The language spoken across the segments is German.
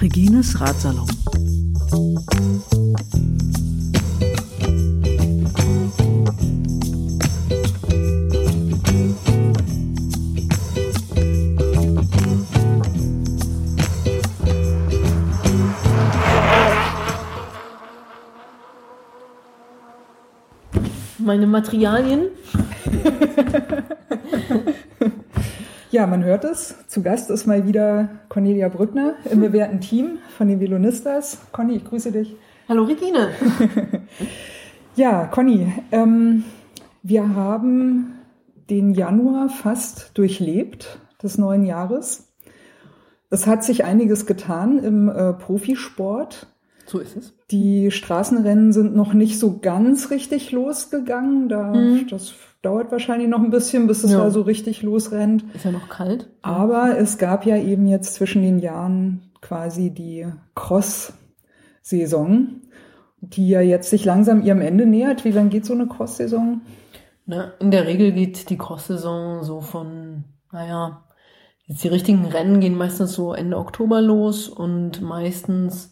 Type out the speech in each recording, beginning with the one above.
Regines Ratsalon. Meine Materialien. Ja, man hört es. Zu Gast ist mal wieder Cornelia Brückner im bewährten Team von den Velonistas. Conny, ich grüße dich. Hallo Regine. Ja, Conny, ähm, wir haben den Januar fast durchlebt des neuen Jahres. Es hat sich einiges getan im äh, Profisport. So ist es. Die Straßenrennen sind noch nicht so ganz richtig losgegangen. Da, Das dauert wahrscheinlich noch ein bisschen, bis es Ja. da so richtig losrennt. Ist ja noch kalt. Aber es gab ja eben jetzt zwischen den Jahren quasi die Cross-Saison, die ja jetzt sich langsam ihrem Ende nähert. Wie lange geht so eine Cross-Saison? Na, in der Regel geht die Cross-Saison so von, naja, jetzt die richtigen Rennen gehen meistens so Ende Oktober los und meistens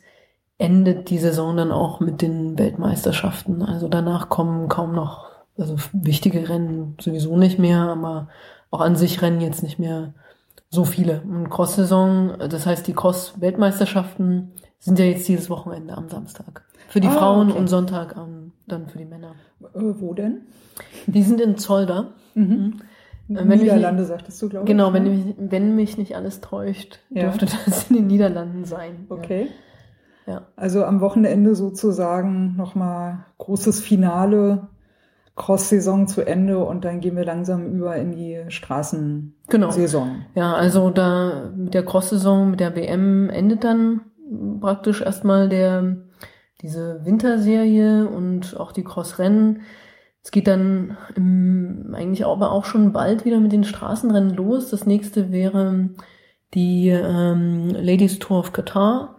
endet die Saison dann auch mit den Weltmeisterschaften. Also danach kommen kaum noch, also wichtige Rennen sowieso nicht mehr, aber auch an sich Rennen jetzt nicht mehr so viele. Und Cross-Saison, das heißt die Cross-Weltmeisterschaften sind ja jetzt dieses Wochenende am Samstag. Für die Ah, Frauen okay. und Sonntag am, dann für die Männer. Äh, wo denn? Die sind in Zolder. Mhm. Äh, wenn Niederlande, sagtest du, glaube ich. Genau, wenn ne? mich, wenn mich nicht alles täuscht, Ja. dürfte das in den Niederlanden sein. Okay. Ja. Also am Wochenende sozusagen nochmal großes Finale, Cross-Saison zu Ende und dann gehen wir langsam über in die Straßensaison. Genau. Ja, also da mit der Cross-Saison, mit der WM endet dann praktisch erstmal der, diese Winterserie und auch die Cross-Rennen. Es geht dann im, eigentlich aber auch schon bald wieder mit den Straßenrennen los. Das nächste wäre die ähm, Ladies Tour of Qatar.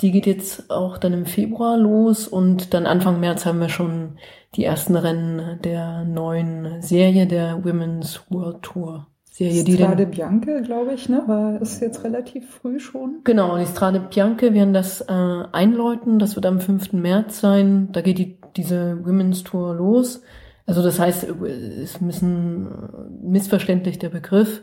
Die geht jetzt auch dann im Februar los und dann Anfang März haben wir schon die ersten Rennen der neuen Serie der Women's World Tour. Serie, die Strade Bianche, glaube ich, ne? War ist jetzt relativ früh schon. genau, die Strade Bianche werden das äh, einläuten. Das wird am 5. März sein. Da geht die, diese Women's Tour los. Also das heißt, ist ein bisschen äh, missverständlich der Begriff.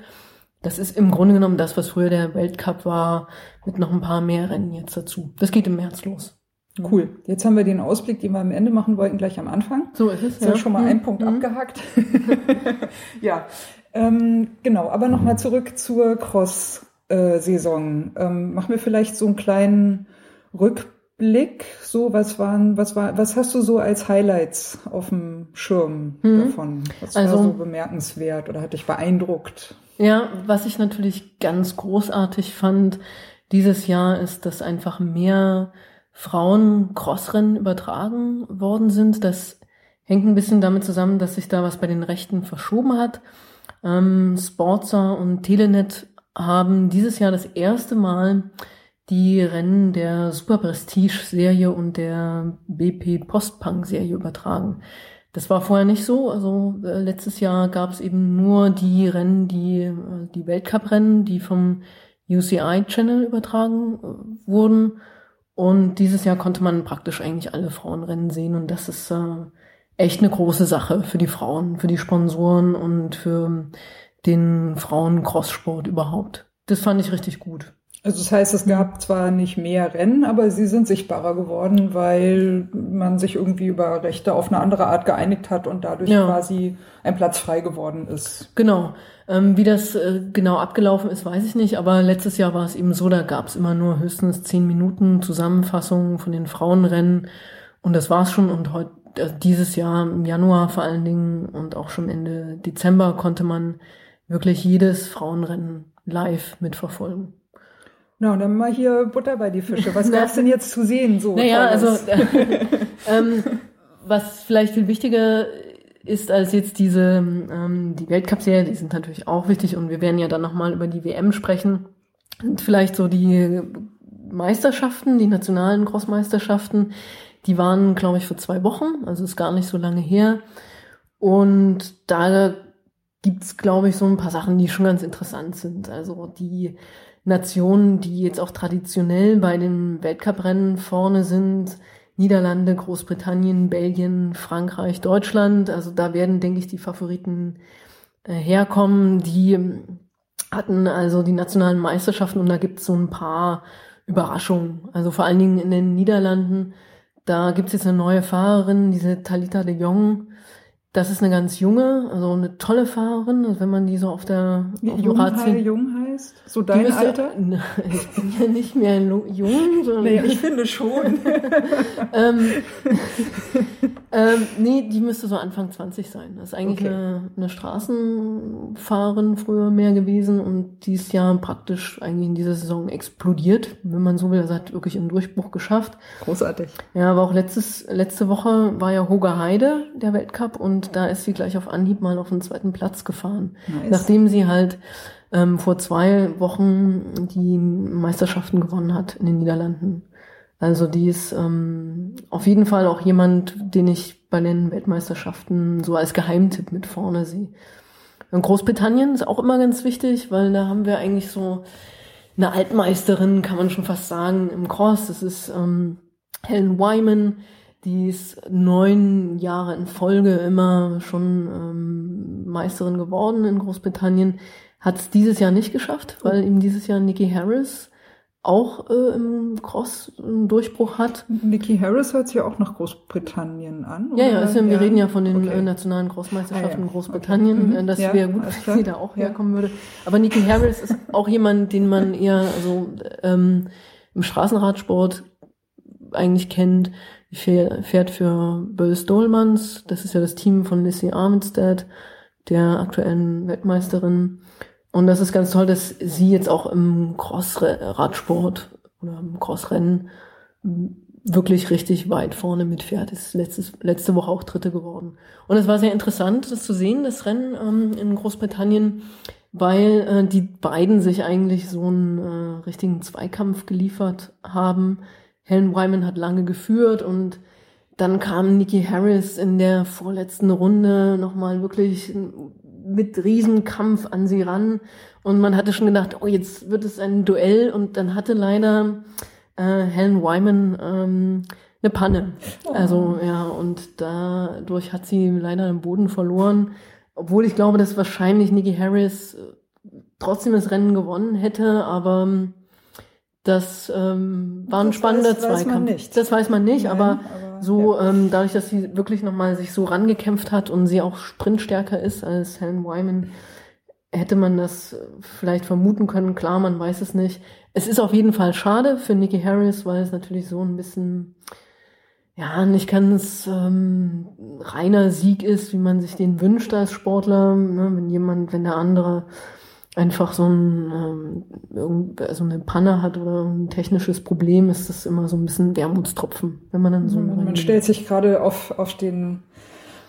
Das ist im Grunde genommen das, was früher der Weltcup war, mit noch ein paar mehr Rennen jetzt dazu. Das geht im März los. Cool. Jetzt haben wir den Ausblick, den wir am Ende machen wollten, gleich am Anfang. So ist es. So, schon mal ein Mhm. Punkt Mhm. abgehakt. ja, ähm, genau. Aber nochmal zurück zur Cross-Saison. Ähm, machen wir vielleicht so einen kleinen Rückblick. So, was waren, was war, was hast du so als Highlights auf dem Schirm Mhm. davon? Was Also- war so bemerkenswert oder hat dich beeindruckt? Ja, was ich natürlich ganz großartig fand dieses Jahr ist, dass einfach mehr Frauen Crossrennen übertragen worden sind. Das hängt ein bisschen damit zusammen, dass sich da was bei den Rechten verschoben hat. Ähm, Sportser und Telenet haben dieses Jahr das erste Mal die Rennen der Super Prestige Serie und der BP Postpunk Serie übertragen. Das war vorher nicht so. Also äh, letztes Jahr gab es eben nur die Rennen, die äh, die Weltcup-Rennen, die vom UCI Channel übertragen äh, wurden. Und dieses Jahr konnte man praktisch eigentlich alle Frauenrennen sehen. Und das ist äh, echt eine große Sache für die Frauen, für die Sponsoren und für den Frauen-Crosssport überhaupt. Das fand ich richtig gut. Also das heißt, es gab zwar nicht mehr Rennen, aber sie sind sichtbarer geworden, weil man sich irgendwie über Rechte auf eine andere Art geeinigt hat und dadurch Ja. quasi ein Platz frei geworden ist. Genau. Ähm, wie das äh, genau abgelaufen ist, weiß ich nicht. Aber letztes Jahr war es eben so, da gab es immer nur höchstens zehn Minuten Zusammenfassung von den Frauenrennen. Und das war's schon. Und heute, äh, dieses Jahr im Januar vor allen Dingen und auch schon Ende Dezember konnte man wirklich jedes Frauenrennen live mitverfolgen. Na, dann mal hier Butter bei die Fische. Was gab's denn jetzt zu sehen? So Naja, also Tolles? ähm, was vielleicht viel wichtiger ist als jetzt diese ähm, die Weltcup-Serie, die sind natürlich auch wichtig und wir werden ja dann nochmal über die WM sprechen. Und vielleicht so die Meisterschaften, die nationalen Crossmeisterschaften, die waren, glaube ich, vor zwei Wochen, also ist gar nicht so lange her. Und da gibt's, glaube ich, so ein paar Sachen, die schon ganz interessant sind. Also die Nationen, die jetzt auch traditionell bei den Weltcuprennen vorne sind, Niederlande, Großbritannien, Belgien, Frankreich, Deutschland. Also da werden, denke ich, die Favoriten äh, herkommen. Die hatten also die nationalen Meisterschaften und da gibt's so ein paar Überraschungen. Also vor allen Dingen in den Niederlanden. Da gibt's jetzt eine neue Fahrerin, diese Talita de Jong, das ist eine ganz junge, also eine tolle Fahrerin, also wenn man die so auf der auf jung, Rad sieht. jung heißt? So dein müsste, Alter? Ich bin ja nicht mehr jung, sondern naja, ich finde schon. ähm, ähm, nee, die müsste so Anfang 20 sein. Das ist eigentlich okay. eine, eine Straßenfahrerin früher mehr gewesen und dieses Jahr praktisch eigentlich in dieser Saison explodiert, wenn man so will. Das hat wirklich einen Durchbruch geschafft. Großartig. Ja, aber auch letztes, letzte Woche war ja Hoga Heide, der Weltcup, und und da ist sie gleich auf Anhieb mal auf den zweiten Platz gefahren. Nice. Nachdem sie halt ähm, vor zwei Wochen die Meisterschaften gewonnen hat in den Niederlanden. Also die ist ähm, auf jeden Fall auch jemand, den ich bei den Weltmeisterschaften so als Geheimtipp mit vorne sehe. Und Großbritannien ist auch immer ganz wichtig, weil da haben wir eigentlich so eine Altmeisterin, kann man schon fast sagen, im Cross. Das ist ähm, Helen Wyman, die ist neun Jahre in Folge immer schon ähm, Meisterin geworden in Großbritannien. Hat es dieses Jahr nicht geschafft, weil ihm dieses Jahr Nikki Harris auch äh, im Cross einen Durchbruch hat. Nikki Harris hört sich ja auch nach Großbritannien an. Oder? Ja, ja, also wir reden ja von den okay. Äh, nationalen Crossmeisterschaften ah, ja. in Großbritannien. Okay. Mhm. Äh, das ja, wäre gut, wenn sie da auch ja. herkommen würde. Aber Nikki Harris ist auch jemand, den man eher also ähm, im Straßenradsport eigentlich kennt fährt für Bös Dolmans. Das ist ja das Team von Lissy Armstead, der aktuellen Weltmeisterin. Und das ist ganz toll, dass sie jetzt auch im Cross-Radsport oder im Crossrennen wirklich richtig weit vorne mitfährt. Ist letztes, letzte Woche auch Dritte geworden. Und es war sehr interessant, das zu sehen, das Rennen ähm, in Großbritannien, weil äh, die beiden sich eigentlich so einen äh, richtigen Zweikampf geliefert haben. Helen Wyman hat lange geführt und dann kam Nikki Harris in der vorletzten Runde nochmal wirklich mit Riesenkampf an sie ran. Und man hatte schon gedacht, oh, jetzt wird es ein Duell. Und dann hatte leider äh, Helen Wyman ähm, eine Panne. Oh. Also ja, und dadurch hat sie leider den Boden verloren. Obwohl ich glaube, dass wahrscheinlich Nikki Harris trotzdem das Rennen gewonnen hätte, aber das ähm, war ein das spannender weiß, Zweikampf. Weiß das weiß man nicht, Nein, aber, aber, so ja. ähm, dadurch, dass sie wirklich nochmal sich so rangekämpft hat und sie auch sprintstärker ist als Helen Wyman, hätte man das vielleicht vermuten können. Klar, man weiß es nicht. Es ist auf jeden Fall schade für Nikki Harris, weil es natürlich so ein bisschen ja, nicht ganz ähm, reiner Sieg ist, wie man sich den wünscht als Sportler. Ne? Wenn jemand, wenn der andere einfach so ein, ähm, so eine Panne hat oder ein technisches Problem, ist das immer so ein bisschen Wermutstropfen, wenn man dann so. Man, man stellt sich gerade auf, auf den,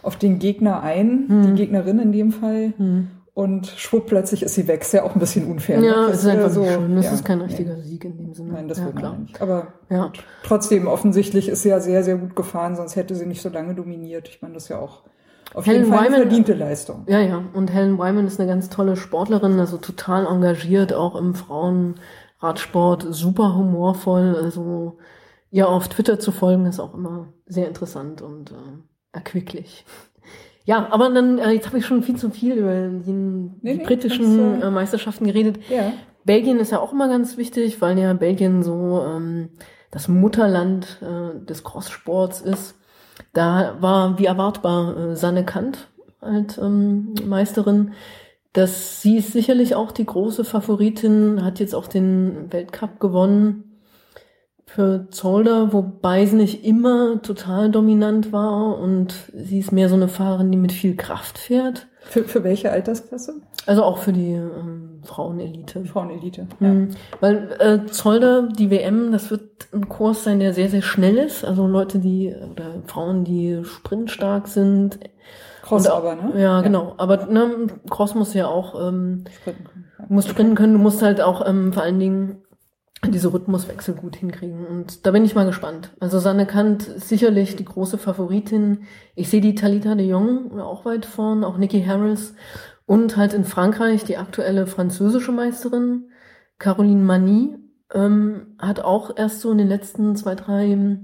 auf den Gegner ein, hm. die Gegnerin in dem Fall. Hm. Und schwupp, plötzlich ist sie weg. Ist ja auch ein bisschen unfair. Ne? Ja, es ist einfach so. Schön. Das ja, ist kein richtiger ja. Sieg in dem Sinne. Nein, das ja, wird klar. nicht. Aber ja. trotzdem, offensichtlich ist sie ja sehr, sehr gut gefahren, sonst hätte sie nicht so lange dominiert. Ich meine, das ist ja auch auf Helen jeden Fall Wyman, verdiente Leistung. Ja, ja. Und Helen Wyman ist eine ganz tolle Sportlerin, also total engagiert, auch im Frauenradsport, super humorvoll. Also ihr auf Twitter zu folgen, ist auch immer sehr interessant und äh, erquicklich. Ja, aber dann, äh, jetzt habe ich schon viel zu viel über die, nee, nee, britischen äh, Meisterschaften geredet. Ja. Belgien ist ja auch immer ganz wichtig, weil ja Belgien so ähm, das Mutterland äh, des Crosssports ist. Da war wie erwartbar äh, Sanne Kant als ähm, Meisterin. Das, sie ist sicherlich auch die große Favoritin, hat jetzt auch den Weltcup gewonnen für Zolder, wobei sie nicht immer total dominant war und sie ist mehr so eine Fahrerin, die mit viel Kraft fährt. Für, für welche Altersklasse? Also auch für die ähm, Frauenelite. Frauenelite, ja. Mhm. Weil äh, Zolder, die WM, das wird ein Kurs sein, der sehr, sehr schnell ist. Also Leute, die, oder Frauen, die sprintstark sind. Cross auch, aber, ne? Ja, genau. Aber ne, Cross muss ja auch ähm, sprinten können. Ja. muss sprinten können. Du musst halt auch ähm, vor allen Dingen diese Rhythmuswechsel gut hinkriegen. Und da bin ich mal gespannt. Also Sanne Kant ist sicherlich die große Favoritin. Ich sehe die Talita de Jong auch weit vorn, auch Nikki Harris. Und halt in Frankreich die aktuelle französische Meisterin, Caroline Mani, ähm, hat auch erst so in den letzten zwei, drei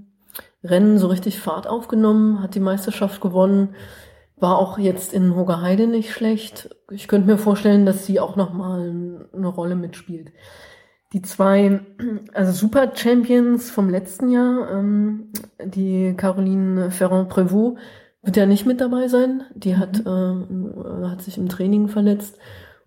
Rennen so richtig Fahrt aufgenommen, hat die Meisterschaft gewonnen, war auch jetzt in Hogerheide nicht schlecht. Ich könnte mir vorstellen, dass sie auch nochmal eine Rolle mitspielt. Die zwei, also Super Champions vom letzten Jahr, ähm, die Caroline Ferrand-Prévot, wird ja nicht mit dabei sein. Die hat, äh, hat sich im Training verletzt.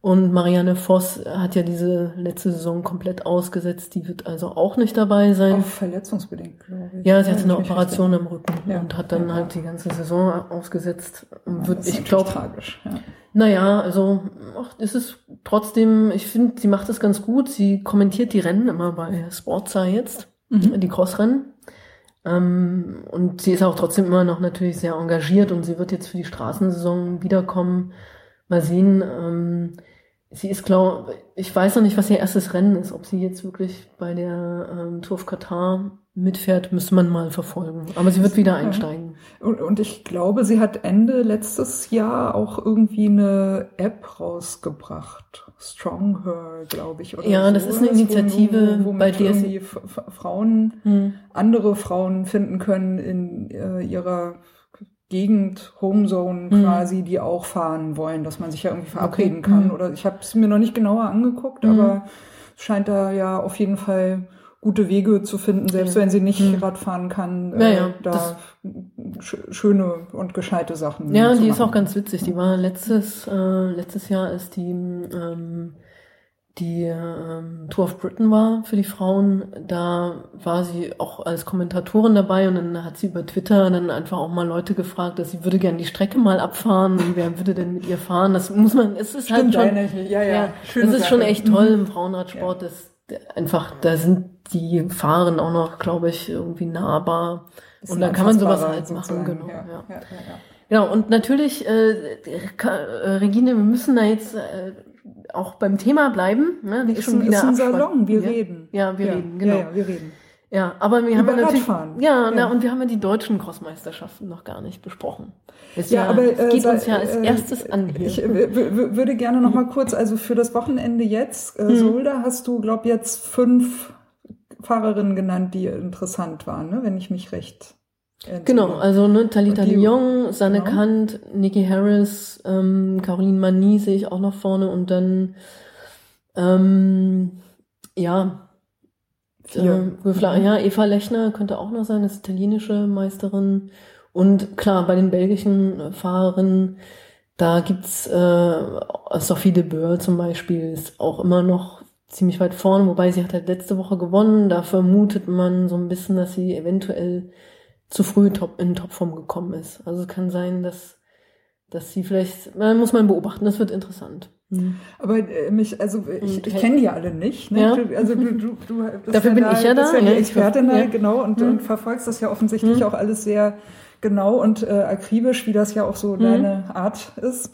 Und Marianne Voss hat ja diese letzte Saison komplett ausgesetzt. Die wird also auch nicht dabei sein. Auch verletzungsbedingt, glaube ich. Ja, sie hatte eine Operation am Rücken ja. und hat dann ja. halt die ganze Saison ausgesetzt. Ja, wird, ich glaube, tragisch. Ja. Naja, also ach, es ist trotzdem, ich finde, sie macht es ganz gut. Sie kommentiert die Rennen immer bei Sportza jetzt, mhm. die Crossrennen. Ähm, und sie ist auch trotzdem immer noch natürlich sehr engagiert und sie wird jetzt für die Straßensaison wiederkommen. Mal sehen. Ähm, sie ist, glaube ich, weiß noch nicht, was ihr erstes Rennen ist. Ob sie jetzt wirklich bei der ähm, Tour of Katar mitfährt, müsste man mal verfolgen. Aber sie wird wieder einsteigen. Und, und, ich glaube, sie hat Ende letztes Jahr auch irgendwie eine App rausgebracht. Strong Her, glaube ich. Oder ja, so. das ist eine Initiative, wo, wo bei der sie Frauen, hm. andere Frauen finden können in äh, ihrer Gegend, Homezone hm. quasi, die auch fahren wollen, dass man sich ja irgendwie verabreden okay. kann. Hm. Oder ich habe es mir noch nicht genauer angeguckt, hm. aber es scheint da ja auf jeden Fall gute Wege zu finden, selbst ja. wenn sie nicht hm. Radfahren kann, ja, ja, äh, da sch schöne und gescheite Sachen. Ja, die machen. ist auch ganz witzig. Die war letztes, äh, letztes Jahr ist die ähm, die ähm, Tour of Britain war für die Frauen, da war sie auch als Kommentatorin dabei und dann hat sie über Twitter dann einfach auch mal Leute gefragt, dass sie würde gerne die Strecke mal abfahren und wer würde denn mit ihr fahren? Das muss man, es ist halt Stimmt, halt schon, ja, ja, ja das ist schon echt toll im Frauenradsport, ja. das einfach, da sind die Fahren auch noch, glaube ich, irgendwie nahbar und dann kann man sowas halt machen, genau. Ja, ja. Ja, Genau, und natürlich, äh, äh, Regine, wir müssen da jetzt äh, auch beim Thema bleiben. Ne? Nicht ist schon ein, wieder ist ein Salon, wir ja? reden. Ja, wir ja, reden, genau. Ja, ja, wir reden. Ja, aber wir haben ja natürlich, Radfahren. ja, ja. Na, und wir haben ja die deutschen Crossmeisterschaften noch gar nicht besprochen. Das ja, aber äh, geht uns ja als äh, erstes an. Hier. Ich äh, würde gerne noch mal kurz, also für das Wochenende jetzt, äh, hm. Solda, hast du, glaub jetzt fünf Fahrerinnen genannt, die interessant waren, ne? wenn ich mich recht Genau, also ne, Talita Lyon, Sanne genau. Kant, Nikki Harris, ähm, Caroline Mani sehe ich auch noch vorne und dann ähm, ja, Vier. Äh, mhm. ja, Eva Lechner könnte auch noch sein, das italienische Meisterin. Und klar, bei den belgischen Fahrerinnen, da gibt's äh, Sophie de Boer zum Beispiel, ist auch immer noch ziemlich weit vorne, wobei sie hat halt letzte Woche gewonnen. Da vermutet man so ein bisschen, dass sie eventuell zu früh top, in Topform gekommen ist. Also es kann sein, dass, dass sie vielleicht, man muss man beobachten, das wird interessant. Mhm. Aber äh, mich, also ich, ich kenne die alle nicht. Ne? Ja. Du, also du, du, du Dafür bin da, ich ja da. Bist ja die ja, Expertin da, genau, und, mhm. und verfolgst das ja offensichtlich mhm. auch alles sehr genau und äh, akribisch, wie das ja auch so mhm. deine Art ist.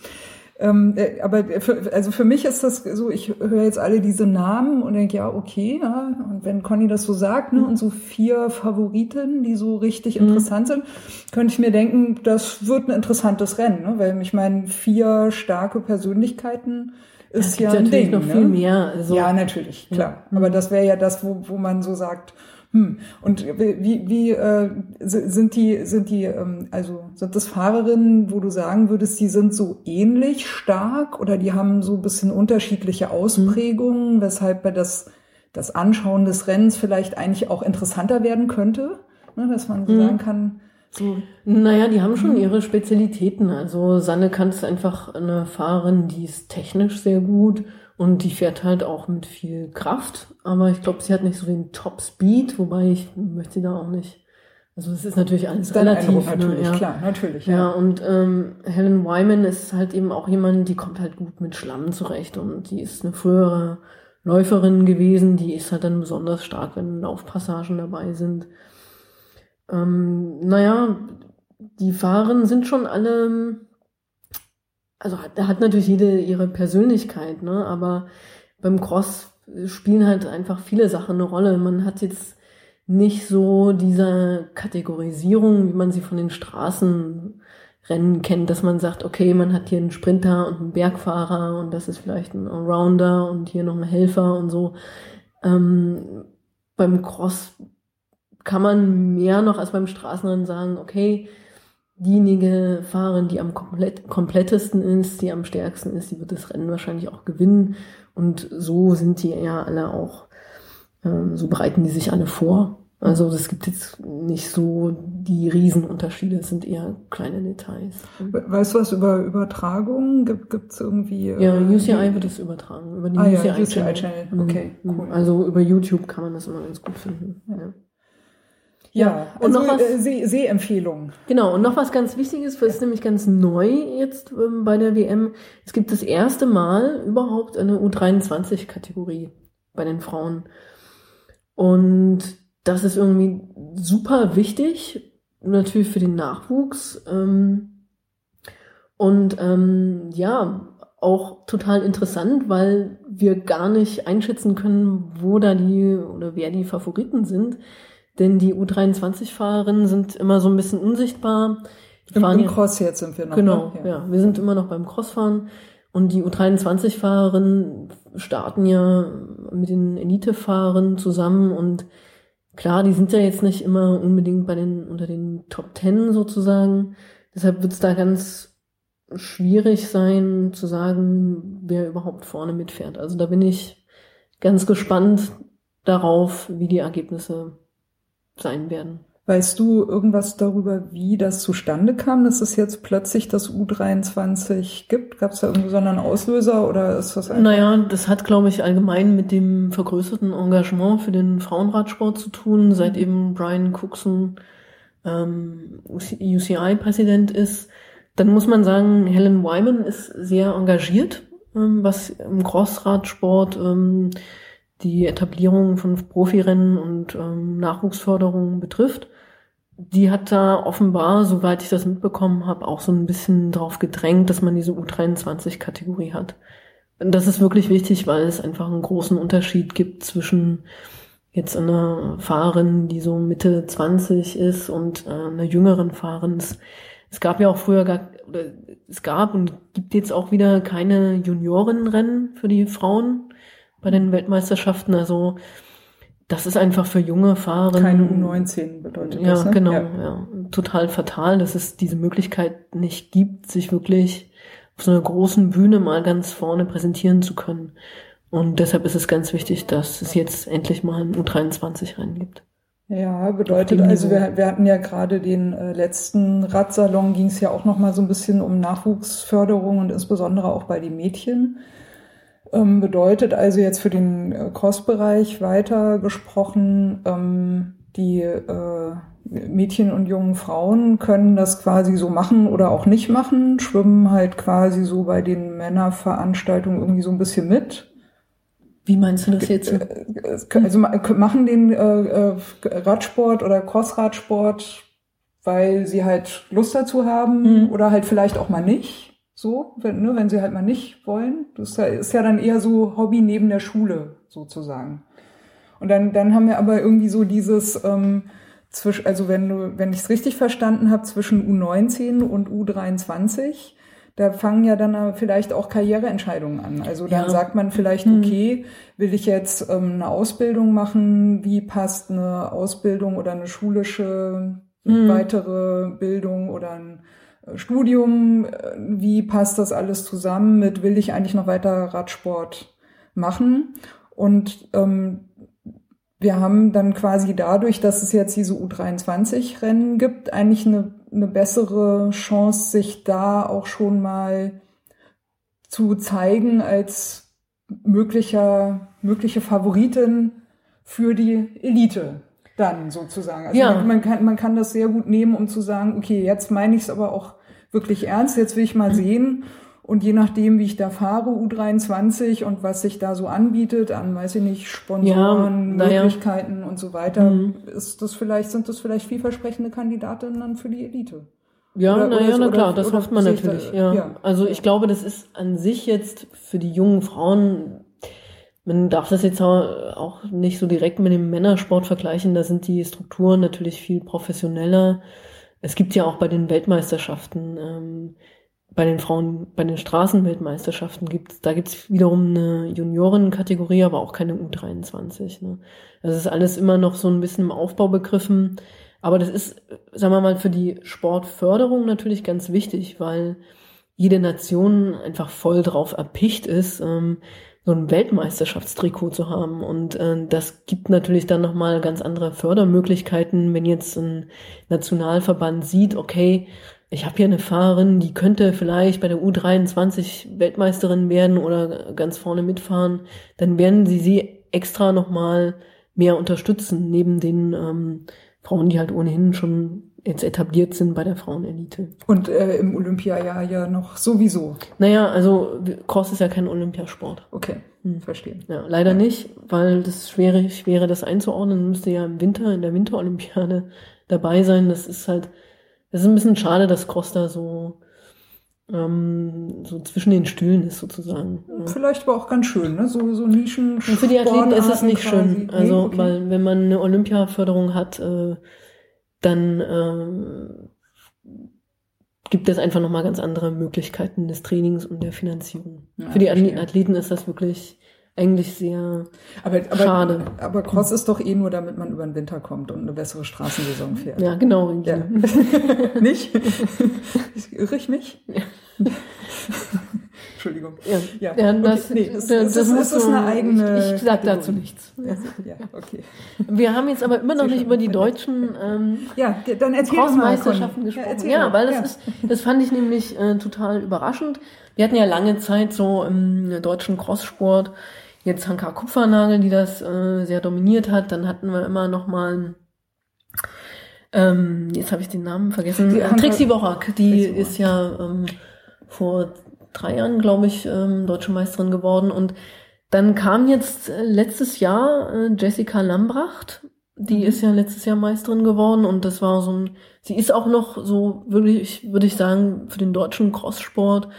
Ähm, äh, aber für, also für mich ist das so, ich höre jetzt alle diese Namen und denke, ja, okay, ja. Und wenn Conny das so sagt, ne, mhm. und so vier Favoriten, die so richtig mhm. interessant sind, könnte ich mir denken, das wird ein interessantes Rennen, ne? Weil ich meine, vier starke Persönlichkeiten ist ja, ja ein Ding. noch ne? viel mehr. Also, ja, natürlich, klar. Ja. Aber das wäre ja das, wo, wo man so sagt, hm. Und wie, wie äh, sind die, sind die, ähm, also sind das Fahrerinnen, wo du sagen würdest, die sind so ähnlich stark oder die haben so ein bisschen unterschiedliche Ausprägungen, mhm. weshalb bei das, das Anschauen des Rennens vielleicht eigentlich auch interessanter werden könnte, ne, dass man so mhm. sagen kann, so. Naja, die haben schon hm. ihre Spezialitäten. Also Sanne kann es einfach eine Fahrerin, die ist technisch sehr gut und die fährt halt auch mit viel Kraft, aber ich glaube, sie hat nicht so den Top Speed, wobei ich möchte sie da auch nicht. Also es ist natürlich alles Dein relativ. Eindruck, ne, natürlich, ne? ja. klar, natürlich. Ja, ja und ähm, Helen Wyman ist halt eben auch jemand, die kommt halt gut mit Schlamm zurecht und die ist eine frühere Läuferin gewesen, die ist halt dann besonders stark, wenn Laufpassagen dabei sind. Ähm, naja, die Fahren sind schon alle also hat, hat natürlich jede ihre Persönlichkeit, ne? Aber beim Cross spielen halt einfach viele Sachen eine Rolle. Man hat jetzt nicht so diese Kategorisierung, wie man sie von den Straßenrennen kennt, dass man sagt, okay, man hat hier einen Sprinter und einen Bergfahrer und das ist vielleicht ein Allrounder und hier noch ein Helfer und so. Ähm, beim Cross kann man mehr noch als beim Straßenrennen sagen, okay, diejenige Fahrerin, die am komplett, komplettesten ist, die am stärksten ist, die wird das Rennen wahrscheinlich auch gewinnen. Und so sind die ja alle auch, ähm, so bereiten die sich alle vor. Also es gibt jetzt nicht so die Riesenunterschiede, es sind eher kleine Details. Weißt du was über Übertragungen? Gibt es irgendwie... Ja, äh, UCI wird es übertragen, über die ah, UCI, ja, UCI Channel. Mhm. Okay, cool. Also über YouTube kann man das immer ganz gut finden. Ja. Ja, und also, noch was, äh, Seh Sehempfehlung. Genau, und noch was ganz Wichtiges, was ist nämlich ganz neu jetzt ähm, bei der WM. Es gibt das erste Mal überhaupt eine U23-Kategorie bei den Frauen. Und das ist irgendwie super wichtig, natürlich für den Nachwuchs. Ähm, und ähm, ja, auch total interessant, weil wir gar nicht einschätzen können, wo da die oder wer die Favoriten sind. Denn die U23-Fahrerinnen sind immer so ein bisschen unsichtbar. Im, im Cross jetzt sind wir noch. Genau, ne? ja. ja. Wir sind immer noch beim Crossfahren. Und die U23-Fahrerinnen starten ja mit den Elite-Fahrern zusammen und klar, die sind ja jetzt nicht immer unbedingt bei den, unter den Top Ten sozusagen. Deshalb wird es da ganz schwierig sein zu sagen, wer überhaupt vorne mitfährt. Also da bin ich ganz gespannt darauf, wie die Ergebnisse sein werden. Weißt du irgendwas darüber, wie das zustande kam, dass es jetzt plötzlich das U23 gibt? Gab es da irgendwie so einen Auslöser oder ist das einfach? Naja, das hat, glaube ich, allgemein mit dem vergrößerten Engagement für den Frauenradsport zu tun, seit mhm. eben Brian Cookson ähm, UCI-Präsident ist. Dann muss man sagen, Helen Wyman ist sehr engagiert, ähm, was im Crossradsport ähm, die Etablierung von Profirennen und ähm, Nachwuchsförderung betrifft. Die hat da offenbar, soweit ich das mitbekommen habe, auch so ein bisschen darauf gedrängt, dass man diese U23-Kategorie hat. Das ist wirklich wichtig, weil es einfach einen großen Unterschied gibt zwischen jetzt einer Fahrerin, die so Mitte 20 ist und äh, einer jüngeren Fahrerin. Es, es gab ja auch früher gar, oder es gab und gibt jetzt auch wieder keine Juniorenrennen für die Frauen bei den Weltmeisterschaften. Also das ist einfach für junge Fahrer. Keine U19 bedeutet ja, das. Ne? Genau, ja, genau. Ja. Total fatal, dass es diese Möglichkeit nicht gibt, sich wirklich auf so einer großen Bühne mal ganz vorne präsentieren zu können. Und deshalb ist es ganz wichtig, dass es jetzt endlich mal ein U23-Rennen gibt. Ja, bedeutet also, wir, wir hatten ja gerade den äh, letzten Radsalon, ging es ja auch noch mal so ein bisschen um Nachwuchsförderung und insbesondere auch bei den Mädchen. Ähm, bedeutet also jetzt für den äh, Cross-Bereich weiter gesprochen, ähm, die äh, Mädchen und jungen Frauen können das quasi so machen oder auch nicht machen, schwimmen halt quasi so bei den Männerveranstaltungen irgendwie so ein bisschen mit. Wie meinst du das jetzt? Äh, also machen den äh, Radsport oder Crossradsport, weil sie halt Lust dazu haben mhm. oder halt vielleicht auch mal nicht. So, wenn, ne, wenn sie halt mal nicht wollen. Das ist ja, ist ja dann eher so Hobby neben der Schule sozusagen. Und dann, dann haben wir aber irgendwie so dieses, ähm, zwischen, also wenn du, wenn ich es richtig verstanden habe, zwischen U19 und U23, da fangen ja dann vielleicht auch Karriereentscheidungen an. Also dann ja. sagt man vielleicht, mhm. okay, will ich jetzt ähm, eine Ausbildung machen? Wie passt eine Ausbildung oder eine schulische mhm. weitere Bildung oder ein Studium, äh, wie passt das alles zusammen mit, will ich eigentlich noch weiter Radsport machen? Und ähm, wir haben dann quasi dadurch, dass es jetzt diese U23-Rennen gibt, eigentlich eine, eine bessere Chance, sich da auch schon mal zu zeigen als möglicher, mögliche Favoritin für die Elite dann sozusagen. Also ja. man, man, kann, man kann das sehr gut nehmen, um zu sagen, okay, jetzt meine ich es aber auch wirklich ernst, jetzt will ich mal sehen. Und je nachdem, wie ich da fahre, U23 und was sich da so anbietet an, weiß ich nicht, Sponsoren, ja, Möglichkeiten ja. und so weiter, mhm. ist das vielleicht, sind das vielleicht vielversprechende Kandidatinnen dann für die Elite. Ja, naja, na klar, das hofft man natürlich. Da, ja. ja. Also ich glaube, das ist an sich jetzt für die jungen Frauen man darf das jetzt auch nicht so direkt mit dem Männersport vergleichen. Da sind die Strukturen natürlich viel professioneller. Es gibt ja auch bei den Weltmeisterschaften, ähm, bei den Frauen, bei den Straßenweltmeisterschaften gibt's, da gibt's wiederum eine Juniorenkategorie, aber auch keine U23. Ne? Das ist alles immer noch so ein bisschen im Aufbau begriffen. Aber das ist, sagen wir mal, für die Sportförderung natürlich ganz wichtig, weil jede Nation einfach voll drauf erpicht ist, ähm, so ein Weltmeisterschaftstrikot zu haben. Und äh, das gibt natürlich dann nochmal ganz andere Fördermöglichkeiten, wenn jetzt ein Nationalverband sieht, okay, ich habe hier eine Fahrerin, die könnte vielleicht bei der U23 Weltmeisterin werden oder ganz vorne mitfahren, dann werden sie sie extra nochmal mehr unterstützen, neben den ähm, Frauen, die halt ohnehin schon jetzt etabliert sind bei der Frauenelite. Und äh, im Olympiajahr ja noch sowieso. Naja, also Cross ist ja kein Olympiasport. Okay, hm. verstehe. Ja, leider nicht, weil das schwierig wäre, das einzuordnen. Müsste ja im Winter, in der Winterolympiade dabei sein. Das ist halt, das ist ein bisschen schade, dass Cross da so ähm, so zwischen den Stühlen ist sozusagen. Vielleicht aber auch ganz schön, ne? So, so Nischen. Und für die Athleten ist es nicht quasi. schön. Also, nee, okay. weil wenn man eine Olympiaförderung hat, äh, dann äh, gibt es einfach nochmal ganz andere Möglichkeiten des Trainings und der Finanzierung. Ja, Für die verstehe. Athleten ist das wirklich eigentlich sehr aber, aber, schade. Aber Cross ist doch eh nur, damit man über den Winter kommt und eine bessere Straßensaison fährt. Ja, genau. Ja. Nicht? Irre ich mich? Ja. Entschuldigung. Ja, ja. ja das, okay. nee, das, das, das, das ist eine eigene. Ich, ich sag dazu nichts. Ja, okay. Wir haben jetzt aber immer noch nicht über die deutschen ähm, ja, dann Crossmeisterschaften gesprochen. Ja, weil das ist, das fand ich nämlich äh, total überraschend. Wir hatten ja lange Zeit so im deutschen Crosssport jetzt Hanka Kupfernagel, die das äh, sehr dominiert hat. Dann hatten wir immer noch mal ähm, jetzt habe ich den Namen vergessen. Die Trixie Borak, die ist ja ähm, vor drei Jahren, glaube ich, ähm, deutsche Meisterin geworden. Und dann kam jetzt äh, letztes Jahr äh, Jessica Lambracht. Die mhm. ist ja letztes Jahr Meisterin geworden und das war so ein, sie ist auch noch so wirklich, würde ich sagen, für den deutschen Crosssport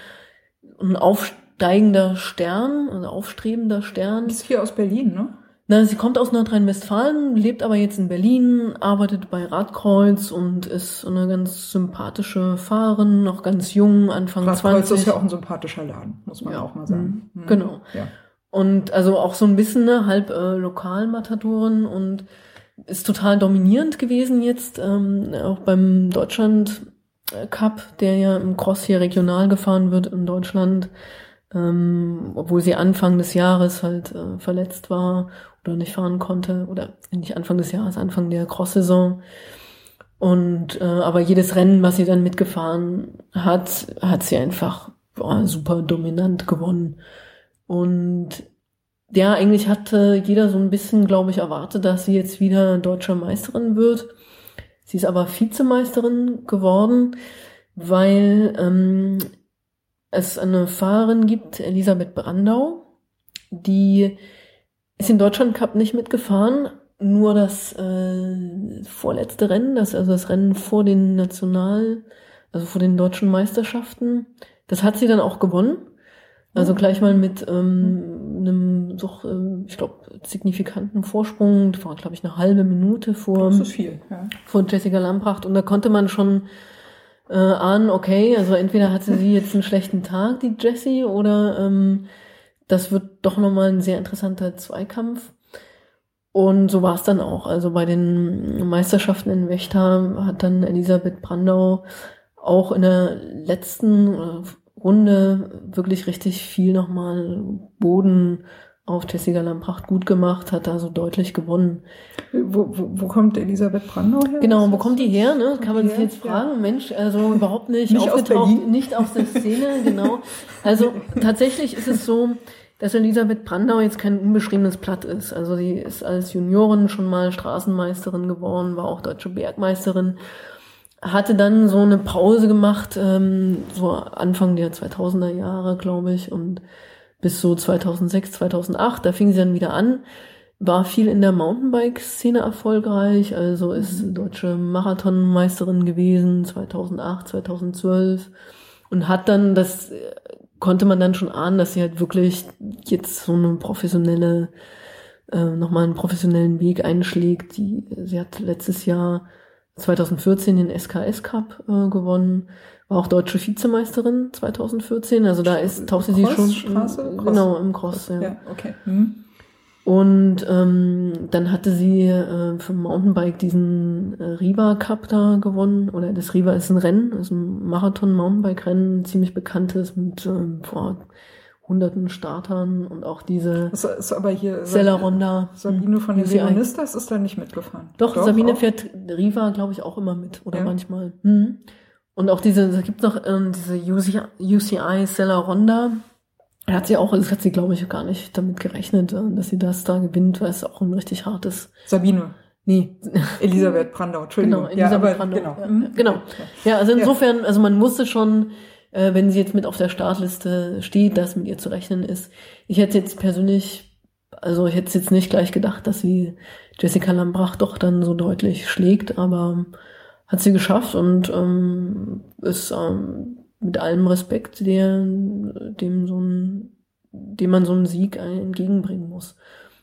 ein aufsteigender Stern, also aufstrebender Stern. Ist hier aus Berlin, ne? Na, sie kommt aus Nordrhein-Westfalen, lebt aber jetzt in Berlin, arbeitet bei Radkreuz und ist eine ganz sympathische Fahrerin, noch ganz jung, Anfang Radkreuz 20. Radkreuz ist ja auch ein sympathischer Laden, muss man ja. auch mal sagen. Mhm. Genau. Ja. Und also auch so ein bisschen eine halb äh, Lokalmatadorin und ist total dominierend gewesen jetzt, ähm, auch beim Deutschland Cup, der ja im Cross hier regional gefahren wird in Deutschland, ähm, obwohl sie Anfang des Jahres halt äh, verletzt war oder nicht fahren konnte oder nicht Anfang des Jahres, Anfang der Cross-Saison. Und äh, aber jedes Rennen, was sie dann mitgefahren hat, hat sie einfach boah, super dominant gewonnen. Und ja, eigentlich hatte jeder so ein bisschen, glaube ich, erwartet, dass sie jetzt wieder deutsche Meisterin wird. Sie ist aber Vizemeisterin geworden, weil ähm, es eine Fahrerin gibt, Elisabeth Brandau, die ist in Deutschland Cup nicht mitgefahren, nur das äh, vorletzte Rennen, das also das Rennen vor den National, also vor den deutschen Meisterschaften, das hat sie dann auch gewonnen. Also gleich mal mit ähm, einem so, äh, ich glaube, signifikanten Vorsprung, das war, glaube ich, eine halbe Minute vor, das ist viel, ja. vor Jessica Lampracht. Und da konnte man schon äh, ahnen, okay, also entweder hatte sie jetzt einen schlechten Tag, die Jessie, oder ähm, das wird doch nochmal ein sehr interessanter Zweikampf. Und so war es dann auch. Also bei den Meisterschaften in Wächter hat dann Elisabeth Brandau auch in der letzten äh, Runde wirklich richtig viel nochmal Boden auf Tessiger Lampracht gut gemacht, hat da so deutlich gewonnen. Wo, wo, wo kommt Elisabeth Brandau her? Genau, wo kommt die her? Ne? Kann man sich jetzt fragen. Ja. Mensch, also überhaupt nicht, nicht aufgetaucht, aus nicht aus der Szene, genau. Also tatsächlich ist es so, dass Elisabeth Brandau jetzt kein unbeschriebenes Blatt ist. Also sie ist als Juniorin schon mal Straßenmeisterin geworden, war auch deutsche Bergmeisterin, hatte dann so eine Pause gemacht, ähm, so Anfang der 2000er Jahre, glaube ich, und bis so 2006, 2008, da fing sie dann wieder an, war viel in der Mountainbike-Szene erfolgreich, also ist mhm. deutsche Marathonmeisterin gewesen, 2008, 2012 und hat dann das konnte man dann schon ahnen, dass sie halt wirklich jetzt so eine professionelle, äh, nochmal einen professionellen Weg einschlägt. Die, sie hat letztes Jahr 2014 den SKS Cup äh, gewonnen, war auch deutsche Vizemeisterin 2014. Also da ist tauchte sie schon Straße? Genau im Cross. Ja. Ja, okay. Hm. Und ähm, dann hatte sie äh, für Mountainbike diesen äh, Riva Cup da gewonnen. Oder das Riva ist ein Rennen, also ein Marathon-Mountainbike-Rennen, ziemlich bekanntes mit ähm, vor hunderten Startern und auch diese ist aber hier Sella Ronda. Sabine von den UCI. Leonistas ist da nicht mitgefahren. Doch, Sabine auch? fährt Riva, glaube ich, auch immer mit oder Ja. manchmal. Mhm. Und auch diese, da gibt noch ähm, diese UCI, UCI Sella Ronda. Da hat sie auch, das hat sie, glaube ich, gar nicht damit gerechnet, äh, dass sie das da gewinnt, weil es auch ein richtig hartes. Sabine. Nee, Elisabeth Brandau, Entschuldigung. Genau, Elisabeth ja, aber, Brandau. Genau. Ja, Hm? genau. Ja. Also insofern, also man wusste schon, äh, wenn sie jetzt mit auf der Startliste steht, dass mit ihr zu rechnen ist. Ich hätte jetzt persönlich, also ich hätte jetzt nicht gleich gedacht, dass sie Jessica Lambrach doch dann so deutlich schlägt, aber hat sie geschafft und ähm, ist ähm, mit allem Respekt, der, dem so ein, dem man so einen Sieg entgegenbringen muss.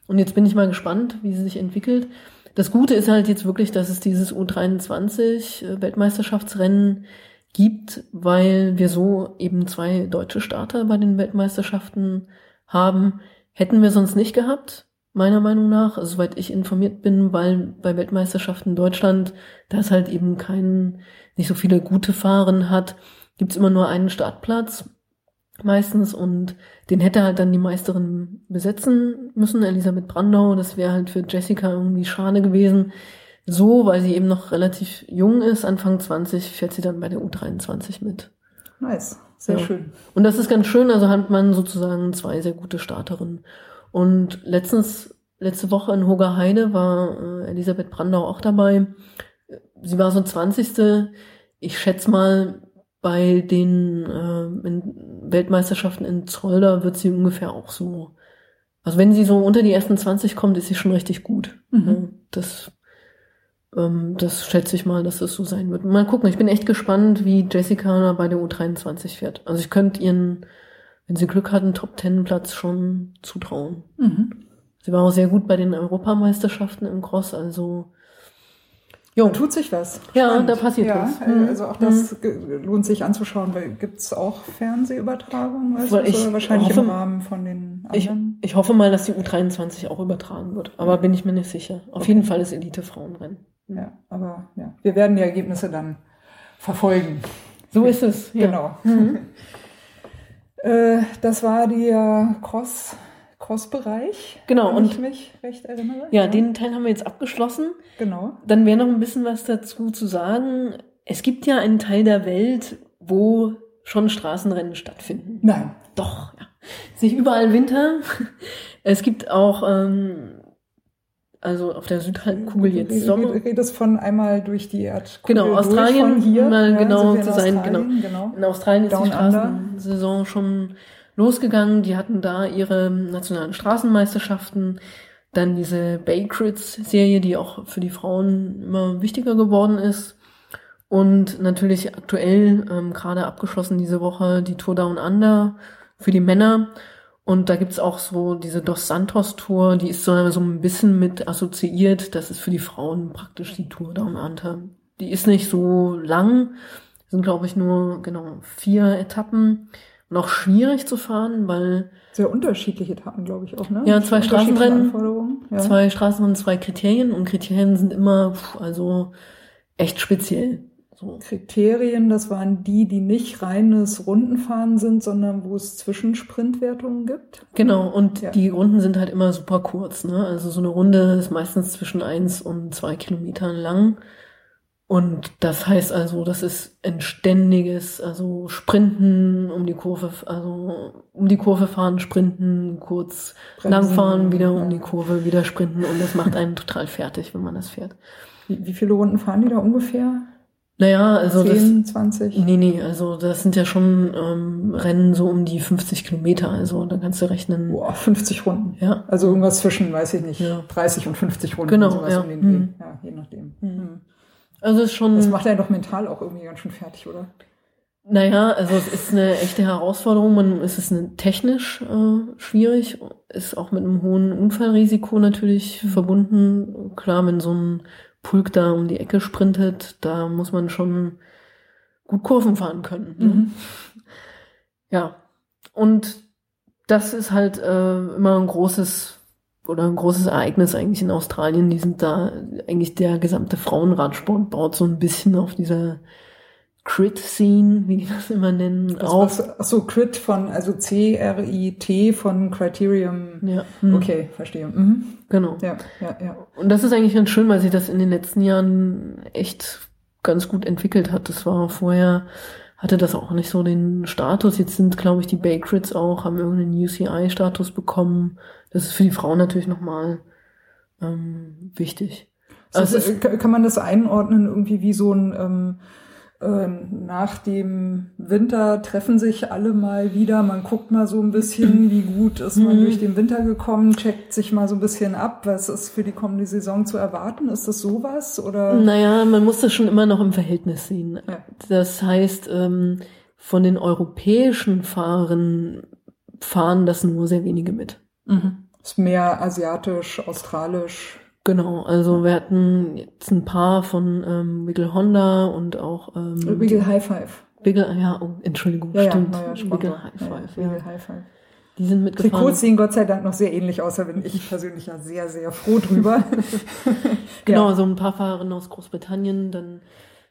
Und jetzt bin ich mal gespannt, wie sie sich entwickelt. Das Gute ist halt jetzt wirklich, dass es dieses U23 äh, Weltmeisterschaftsrennen gibt, weil wir so eben zwei deutsche Starter bei den Weltmeisterschaften haben. Hätten wir sonst nicht gehabt, meiner Meinung nach, also soweit ich informiert bin, weil bei Weltmeisterschaften in Deutschland, da es halt eben kein, nicht so viele gute Fahren hat, gibt's immer nur einen Startplatz meistens und den hätte halt dann die Meisterin besetzen müssen, Elisabeth Brandau. Das wäre halt für Jessica irgendwie schade gewesen. So, weil sie eben noch relativ jung ist, Anfang 20, fährt sie dann bei der U23 mit. Nice. Sehr Ja. schön. Und das ist ganz schön, also hat man sozusagen zwei sehr gute Starterinnen. Und letztens, letzte Woche in Hogerheide war äh, Elisabeth Brandau auch dabei. Sie war so 20. Ich schätze mal, bei den äh, in Weltmeisterschaften in Zolder wird sie ungefähr auch so. Also wenn sie so unter die ersten 20 kommt, ist sie schon richtig gut. Mhm. Das, ähm, das schätze ich mal, dass es so sein wird. Mal gucken, ich bin echt gespannt, wie Jessica bei der U23 fährt. Also ich könnte ihren, wenn sie Glück hat, einen Top-10-Platz schon zutrauen. Mhm. Sie war auch sehr gut bei den Europameisterschaften im Cross, also jo. Da tut sich was. Ja, Spannend. da passiert ja, was. äh, Mhm. Also auch das ge- lohnt sich anzuschauen, weil gibt's auch Fernsehübertragungen, weißt Weil du, ich oder wahrscheinlich hoffe- im Rahmen von den Ich, anderen. ich hoffe mal, dass die U23 auch übertragen wird, aber bin ich mir nicht sicher. Auf jeden Fall ist Elite-Frauenrennen. Ja, aber ja, wir werden die Ergebnisse dann verfolgen. So ist es. Ja. Genau. Mhm. Äh, das war der Cross, Cross-Bereich. Genau, wenn und- ich mich recht erinnere. Ja, den Teil haben wir jetzt abgeschlossen. Genau. Dann wäre noch ein bisschen was dazu zu sagen. Es gibt ja einen Teil der Welt, wo schon Straßenrennen stattfinden. Nein. Doch, ja. Ist nicht überall Winter. Es gibt auch, ähm, also auf der Südhalbkugel jetzt Du Sommer. redest von einmal durch die Erdkugel Genau, Australien, hier. mal genau wir in zu sein, Australien, genau. In Australien ist die Down Under. Straßensaison schon losgegangen. Die hatten da ihre nationalen Straßenmeisterschaften. Dann diese Bay Crits-Serie, die auch für die Frauen immer wichtiger geworden ist. Und natürlich aktuell ähm, gerade abgeschlossen diese Woche die Tour Down Under für die Männer. Und da gibt's auch so diese Dos Santos Tour, die ist so, so ein bisschen mit assoziiert. Das ist für die Frauen praktisch die Tour Down Under. Die ist nicht so lang, sind glaube ich nur genau vier Etappen und auch schwierig zu fahren, weil Sehr unterschiedliche Etappen, glaube ich auch, ne? Ja, zwei Straßenrennen, Ja. zwei Straßen und zwei Kriterien und Kriterien sind immer pf, also echt speziell. So. Kriterien, das waren die, die nicht reines Rundenfahren sind, sondern wo es Zwischensprintwertungen gibt. Genau, und Ja. die Runden sind halt immer super kurz. Ne? Also so eine Runde ist meistens zwischen eins und zwei Kilometern lang. Und das heißt also, das ist ein ständiges, also Sprinten um die Kurve, also um die Kurve fahren, sprinten, kurz Bremsen, langfahren, wieder um die Kurve, wieder sprinten und das macht einen total fertig, wenn man das fährt. Wie, wie viele Runden fahren die da ungefähr? Naja, also das, 10, 20? nee, nee, also das sind ja schon ähm, Rennen so um die 50 Kilometer, also da kannst du rechnen. Boah, 50 Runden. Ja, Also irgendwas zwischen, weiß ich nicht, Ja. 30 und 50 Runden. Genau, sowas ja. um den Mhm. Ja, je nachdem. Mhm. Mhm. also ist schon. Das macht ja doch mental auch irgendwie ganz schön fertig, oder? Naja, also es ist eine echte Herausforderung. Man, es ist eine, technisch äh, schwierig, ist auch mit einem hohen Unfallrisiko natürlich mhm. verbunden. Klar, wenn so ein Pulk da um die Ecke sprintet, da muss man schon gut Kurven fahren können. Ne? Mhm. Ja, und das ist halt äh, immer ein großes oder ein großes Ereignis eigentlich in Australien. Die sind da eigentlich der gesamte Frauenradsport baut so ein bisschen auf dieser Crit-Scene, wie die das immer nennen, also auf. Was, ach so, Crit von, also C-R-I-T von Criterium. Ja. Mhm. Okay, verstehe. Mhm. Genau. Ja, ja, ja. Und das ist eigentlich ganz schön, weil sich das in den letzten Jahren echt ganz gut entwickelt hat. Das war vorher, hatte das auch nicht so den Status. Jetzt sind, glaube ich, die Bay Crits auch, haben irgendeinen UCI-Status bekommen. Das ist für die Frauen natürlich nochmal ähm, wichtig. Also, also kann man das einordnen irgendwie wie so ein ähm, nach dem Winter treffen sich alle mal wieder. Man guckt mal so ein bisschen, wie gut ist man mhm. durch den Winter gekommen, checkt sich mal so ein bisschen ab, was ist für die kommende Saison zu erwarten. Ist das sowas oder? Naja, man muss das schon immer noch im Verhältnis sehen. Ja. Das heißt, ähm, von den europäischen Fahrern fahren das nur sehr wenige mit. Mhm. Ist mehr asiatisch, australisch. Genau, also wir hatten jetzt ein paar von ähm, Wiggle Honda und auch ähm, Wiggle High Five. Wiggle, ja, oh, Entschuldigung, ja, stimmt. Ja, ja, Wiggle High Five. Ja, Wiggle High Five. Die sind mitgefahren. Trikots sehen Gott sei Dank noch sehr ähnlich aus, da bin ich persönlich ja sehr, sehr froh drüber. genau, ja. so ein paar Fahrerinnen aus Großbritannien, dann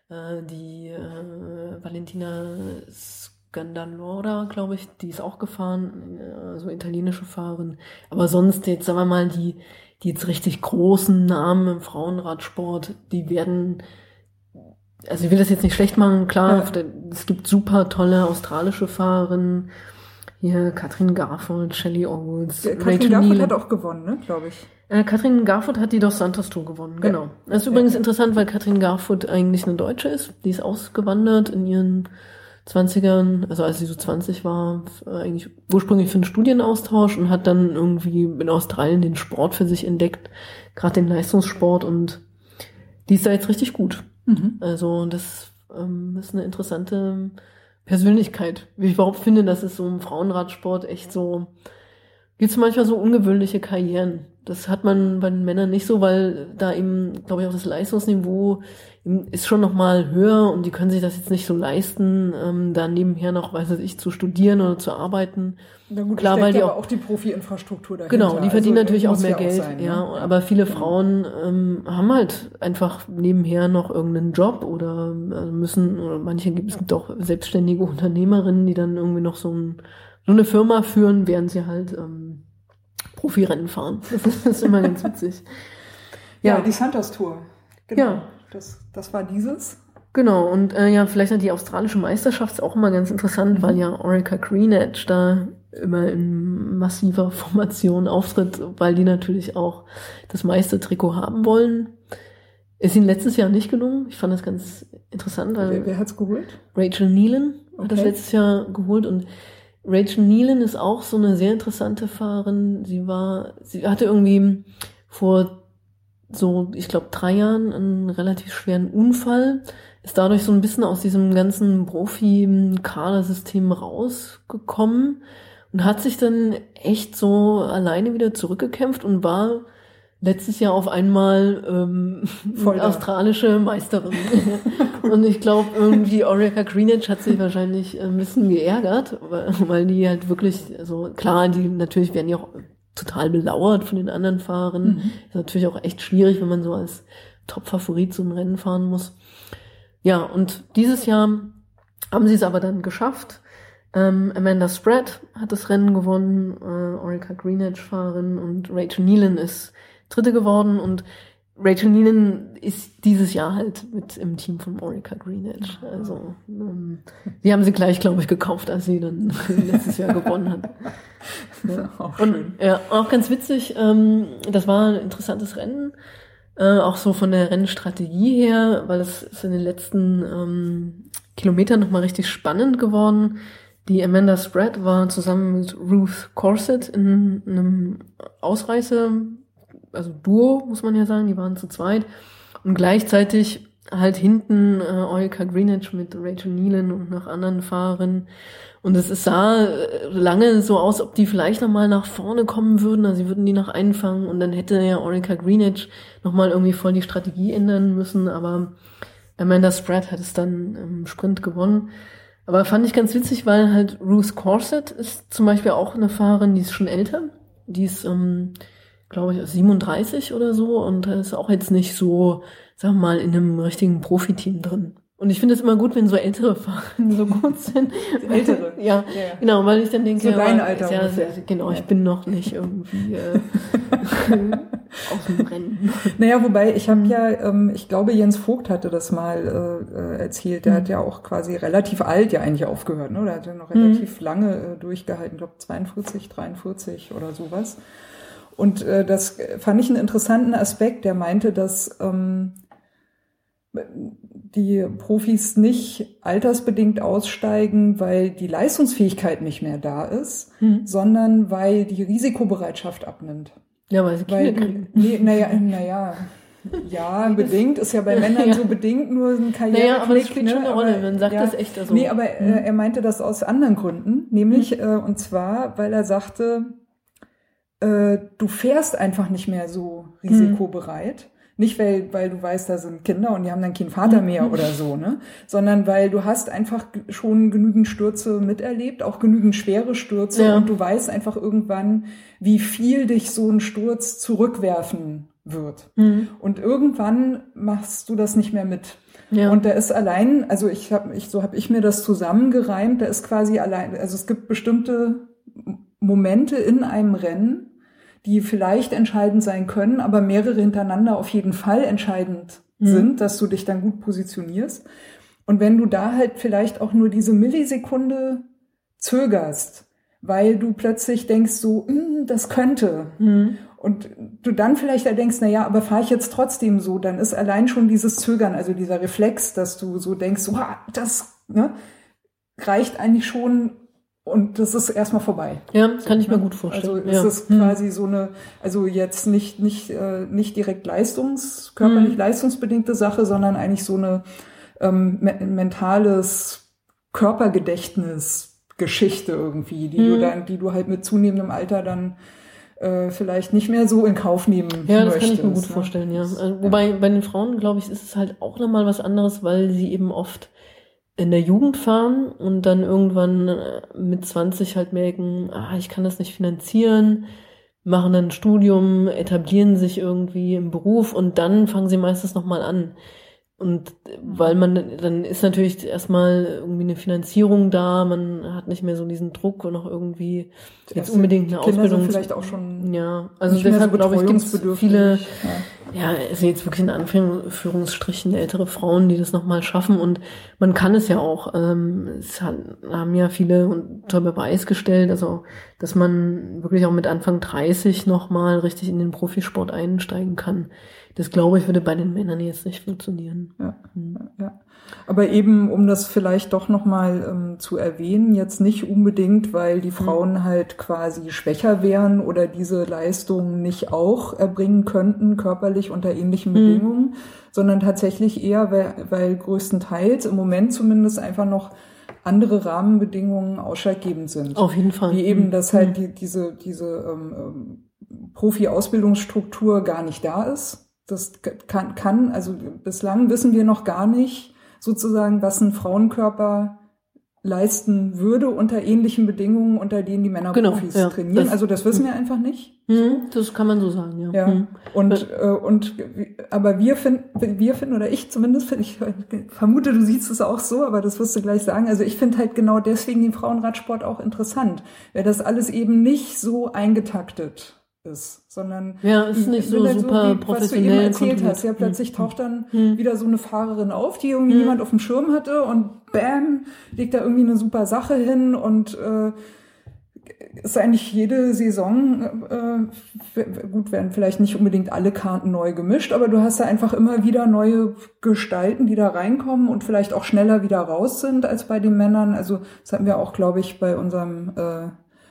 äh, die äh, Valentina Scandalora, glaube ich, die ist auch gefahren, äh, so italienische Fahrerin. Aber sonst jetzt, sagen wir mal, die die jetzt richtig großen Namen im Frauenradsport, die werden, also ich will das jetzt nicht schlecht machen, klar, ja. es gibt super tolle australische Fahrerinnen, hier Katrin Garfold, Shelley Owens, ja, Katrin Garfold hat auch gewonnen, ne, glaube ich. Äh, Katrin Garfold hat die Dos Santos Tour gewonnen, genau. Ja. Das ist übrigens interessant, weil Katrin Garfold eigentlich eine Deutsche ist. Die ist ausgewandert in ihren 20ern, also als sie so 20 war, eigentlich ursprünglich für einen Studienaustausch und hat dann irgendwie in Australien den Sport für sich entdeckt, gerade den Leistungssport und die ist da jetzt richtig gut. Mhm. Also das ähm, ist eine interessante Persönlichkeit. Wie ich überhaupt finde, dass es so im Frauenradsport echt so, gibt es manchmal so ungewöhnliche Karrieren. Das hat man bei den Männern nicht so, weil da eben, glaube ich, auch das Leistungsniveau ist schon noch mal höher und die können sich das jetzt nicht so leisten, ähm, da nebenher noch, weiß ich, zu studieren oder zu arbeiten. Na gut, Klar, weil die auch, auch die Profi-Infrastruktur dahinter. Genau, die verdienen also, natürlich auch mehr Geld, auch sein, ja. Ne? Aber viele. Frauen ähm, haben halt einfach nebenher noch irgendeinen Job oder also müssen, oder manche gibt es gibt auch selbstständige Unternehmerinnen, die dann irgendwie noch so, ein, so eine Firma führen, während sie halt ähm, Profirennen fahren. Das ist immer ganz witzig. Ja, ja die Santos Tour. Genau. Ja. Das, das war dieses. Genau, und äh, ja, vielleicht die australische Meisterschaft ist auch immer ganz interessant, mhm. weil ja Orica Greenedge da immer in massiver Formation auftritt, weil die natürlich auch das Meistertrikot haben wollen. Ist ihnen letztes Jahr nicht gelungen. Ich fand das ganz interessant. Weil wer, wer hat's geholt? Rachel Nealon okay. hat das letztes Jahr geholt und Rachel Nealon ist auch so eine sehr interessante Fahrerin. Sie war, sie hatte irgendwie vor so, ich glaube, drei Jahren einen relativ schweren Unfall, ist dadurch so ein bisschen aus diesem ganzen Profi-Kadersystem rausgekommen und hat sich dann echt so alleine wieder zurückgekämpft und war letztes Jahr auf einmal ähm, Voll australische Meisterin. und ich glaube, irgendwie Orica Greenwich hat sich wahrscheinlich ein bisschen geärgert, weil, die halt wirklich, also klar, die natürlich werden ja auch total belauert von den anderen Fahrern. Mhm. Ist natürlich auch echt schwierig, wenn man so als Top-Favorit so ein Rennen fahren muss. Ja, und dieses Jahr haben sie es aber dann geschafft. Ähm, Amanda Spratt hat das Rennen gewonnen, äh, Orica Greenedge-Fahrerin und Rachel Nealon ist Dritte geworden und Rachel Nealon ist dieses Jahr halt mit im Team von Orica Greenedge. Also ähm, die haben sie gleich, glaube ich, gekauft, als sie dann letztes Jahr gewonnen hat. Ja. Auch schön. Und, ja, auch ganz witzig, ähm, das war ein interessantes Rennen, äh, auch so von der Rennstrategie her, weil es ist in den letzten ähm, Kilometern nochmal richtig spannend geworden. Die Amanda Spratt war zusammen mit Ruth Corset in einem Ausreiße, also Duo, muss man ja sagen, die waren zu zweit. Und gleichzeitig halt hinten äh, Eureka Greenwich mit Rachel Nealon und noch anderen Fahrerinnen. Und es sah äh, lange so aus, ob die vielleicht nochmal nach vorne kommen würden, also sie würden die noch einfangen und dann hätte ja Orica Greenwich nochmal irgendwie voll die Strategie ändern müssen, aber Amanda Spratt hat es dann im Sprint gewonnen. Aber fand ich ganz witzig, weil halt Ruth Corset ist zum Beispiel auch eine Fahrerin, die ist schon älter. Die ist, ähm, glaube ich, 37 oder so und ist auch jetzt nicht so, sagen wir mal, in einem richtigen Profiteam drin. Und ich finde es immer gut, wenn so ältere Fahrer so gut sind. ältere? ja, ja, genau, weil ich dann denke, so ja, dein Alter ja, genau, ich bin noch nicht irgendwie äh, aus dem Rennen. Naja, wobei ich habe ja, ähm, ich glaube, Jens Vogt hatte das mal äh, äh erzählt. Der mhm. hat ja auch quasi relativ alt ja eigentlich aufgehört. Ne? Der hat ja noch relativ mhm. lange äh, durchgehalten, ich glaube 42, 43 oder sowas. Und äh, das fand ich einen interessanten Aspekt. Der meinte, dass ähm, die Profis nicht altersbedingt aussteigen, weil die Leistungsfähigkeit nicht mehr da ist, hm. sondern weil die Risikobereitschaft abnimmt. Ja, weil sie Kinder weil, kriegen. Nee, naja, naja. Ja, bedingt ist ja bei Männern ja. so bedingt nur ein Karriere. Naja, aber das spielt ne? schon eine Rolle, man sagt ja, das echt so. Nee, aber äh, hm. er meinte das aus anderen Gründen, nämlich, hm. äh, und zwar, weil er sagte, äh, du fährst einfach nicht mehr so risikobereit. Nicht, weil, weil du weißt, da sind Kinder und die haben dann keinen Vater mehr mhm. oder so, ne? Sondern weil du hast einfach schon genügend Stürze miterlebt, auch genügend schwere Stürze ja. und du weißt einfach irgendwann, wie viel dich so ein Sturz zurückwerfen wird. Mhm. Und irgendwann machst du das nicht mehr mit. Ja. Und da ist allein, also ich habe, ich, so habe ich mir das zusammengereimt, da ist quasi allein, also es gibt bestimmte Momente in einem Rennen, die vielleicht entscheidend sein können, aber mehrere hintereinander auf jeden Fall entscheidend mhm. sind, dass du dich dann gut positionierst. Und wenn du da halt vielleicht auch nur diese Millisekunde zögerst, weil du plötzlich denkst so, hm, das könnte. Mhm. Und du dann vielleicht da denkst, na ja, aber fahre ich jetzt trotzdem so, dann ist allein schon dieses Zögern, also dieser Reflex, dass du so denkst, wow, das ne, reicht eigentlich schon, und das ist erstmal vorbei. Ja, kann ich mir gut vorstellen. Also es ja. ist hm. quasi so eine, also jetzt nicht nicht äh, nicht direkt leistungs körperlich hm. leistungsbedingte Sache, sondern eigentlich so eine ähm, me mentales Körpergedächtnis Geschichte irgendwie, die hm. du dann, die du halt mit zunehmendem Alter dann äh, vielleicht nicht mehr so in Kauf nehmen Ja, das möchtest, kann ich mir gut ne? vorstellen, ja. Also, wobei ja. bei den Frauen, glaube ich, ist es halt auch nochmal was anderes, weil sie eben oft in der Jugend fahren und dann irgendwann äh, mit 20 halt merken, ah, ich kann das nicht finanzieren, machen dann ein Studium, etablieren sich irgendwie im Beruf und dann fangen sie meistens nochmal an. Und weil man, dann ist natürlich erstmal irgendwie eine Finanzierung da, man hat nicht mehr so diesen Druck und auch irgendwie jetzt unbedingt eine Kinder Ausbildung. Sind vielleicht auch schon. Ja, also deshalb so glaube ich, gibt es viele, ja, ja es sind jetzt wirklich in Anführungsstrichen ältere Frauen, die das nochmal schaffen und man kann es ja auch. Ähm, es haben ja viele unter Beweis gestellt, also dass man wirklich auch mit Anfang 30 nochmal richtig in den Profisport einsteigen kann. Das glaube ich würde bei den Männern jetzt nicht funktionieren. Ja, hm. ja. Aber eben, um das vielleicht doch nochmal ähm, zu erwähnen, jetzt nicht unbedingt, weil die hm. Frauen mhm. halt quasi schwächer wären oder diese Leistungen nicht auch erbringen könnten, körperlich unter ähnlichen mhm. Bedingungen, sondern tatsächlich eher, weil, weil größtenteils im Moment zumindest einfach noch andere Rahmenbedingungen ausschlaggebend sind. Auf jeden Fall. Wie eben, dass halt hm. die, diese, diese ähm, ähm, Profi-Ausbildungsstruktur gar nicht da ist das kann, kann, also bislang wissen wir noch gar nicht sozusagen, was ein Frauenkörper leisten würde unter ähnlichen Bedingungen, unter denen die Männerprofis genau, ja, trainieren. Das, also das wissen wir einfach nicht. Mhm, das kann man so sagen, ja. ja. Mhm. Und, äh, und aber wir finden, wir finden, oder ich zumindest finde, ich vermute, du siehst es auch so, aber das wirst du gleich sagen. Also ich finde halt genau deswegen den Frauenradsport auch interessant, weil das alles eben nicht so eingetaktet ist, sondern ja, ist nicht so super so, wie, professionell. Was du eben erzählt hast, ja, plötzlich hm. taucht dann hm. wieder so eine Fahrerin auf, die irgendwie hm. niemand auf dem Schirm hatte und bam, legt da irgendwie eine super Sache hin und äh, ist eigentlich jede Saison, äh, gut, werden vielleicht nicht unbedingt alle Karten neu gemischt, aber du hast da einfach immer wieder neue Gestalten, die da reinkommen und vielleicht auch schneller wieder raus sind als bei den Männern. Also das hatten wir auch, glaube ich, bei unserem äh,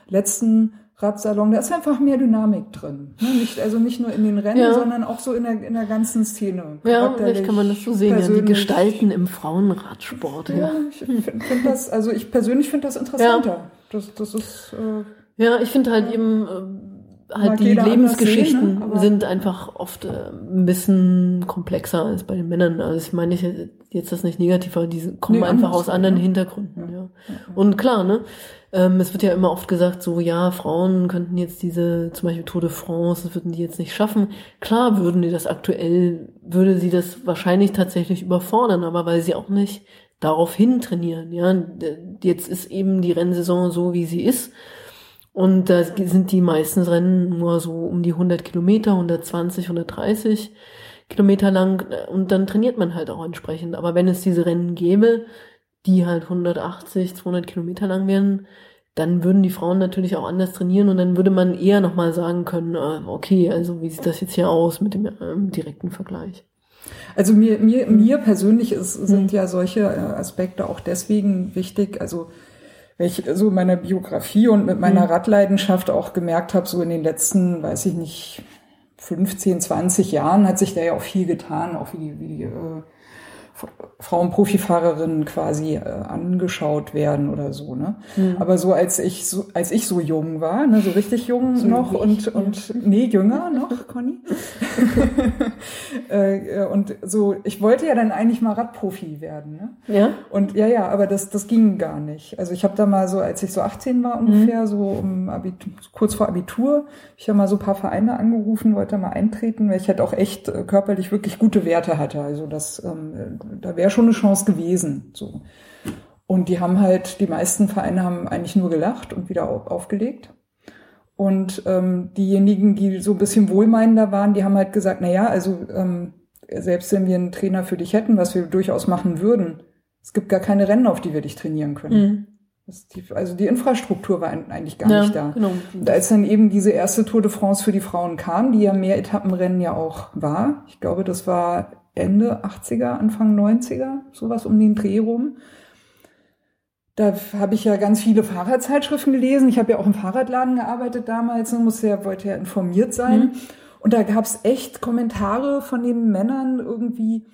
letzten Radsalon, da ist einfach mehr Dynamik drin. Ne? Nicht, also nicht nur in den Rennen, ja. sondern auch so in der, in der ganzen Szene. Ja, vielleicht kann man das so sehen, ja, die Gestalten im Frauenradsport. Ja, ja. ich finde find das, also ich persönlich finde das interessanter. Ja. Das, das ist, äh, ja, ich finde halt eben, äh, halt die Lebensgeschichten sehen, ne? sind einfach oft äh, ein bisschen komplexer als bei den Männern. Also ich meine, ich jetzt das nicht negativ, aber die kommen nee, einfach aus anderen ne? Hintergründen. Ja. ja. Und klar, ne? Ähm, es wird ja immer oft gesagt, so ja, Frauen könnten jetzt diese, zum Beispiel Tour de France, das würden die jetzt nicht schaffen. Klar würden die das aktuell, würde sie das wahrscheinlich tatsächlich überfordern, aber weil sie auch nicht darauf hin trainieren. Ja, jetzt ist eben die Rennsaison so, wie sie ist. Und da sind die meisten Rennen nur so um die 100 Kilometer, 120, 130 Kilometer lang. Und dann trainiert man halt auch entsprechend. Aber wenn es diese Rennen gäbe, die halt 180, 200 Kilometer lang wären, dann würden die Frauen natürlich auch anders trainieren und dann würde man eher nochmal sagen können, äh, okay, also wie sieht das jetzt hier aus mit dem ähm, direkten Vergleich? Also mir, mir, mir persönlich ist, sind ja solche äh, Aspekte auch deswegen wichtig, also weil ich so in meiner Biografie und mit meiner mhm. Radleidenschaft auch gemerkt habe, so in den letzten, weiß ich nicht, 15, 20 Jahren hat sich da ja auch viel getan, auch wie die, wie die äh, Frauenprofifahrerinnen quasi äh, angeschaut werden oder so, ne? Mhm. Aber so als ich so als ich so jung war, ne, so richtig jung so noch und und ja. nee jünger noch, Conny. Äh, äh, und so ich wollte ja dann eigentlich mal Radprofi werden, ne? Ja. Und ja ja, aber das das ging gar nicht. Also ich habe da mal so als ich so 18 war ungefähr, mhm. so um Abitur, kurz vor Abitur, ich habe mal so ein paar Vereine angerufen, wollte mal eintreten, weil ich halt auch echt äh, körperlich wirklich gute Werte hatte. Also das ähm, da wäre schon eine Chance gewesen. So. Und die haben halt, die meisten Vereine haben eigentlich nur gelacht und wieder aufgelegt. Und ähm, diejenigen, die so ein bisschen wohlmeinender waren, die haben halt gesagt, na ja, also ähm, selbst wenn wir einen Trainer für dich hätten, was wir durchaus machen würden, es gibt gar keine Rennen, auf die wir dich trainieren können. Mhm. Die, also die Infrastruktur war eigentlich gar ja, nicht da. Genau. Und als dann eben diese erste Tour de France für die Frauen kam, die ja mehr Etappenrennen ja auch war, ich glaube, das war Ende 80er, Anfang 90er, sowas um den Dreh rum. Da habe ich ja ganz viele Fahrradzeitschriften gelesen. Ich habe ja auch im Fahrradladen gearbeitet damals und musste ja, wollte ja informiert sein. Mhm. Und da gab es echt Kommentare von den Männern irgendwie,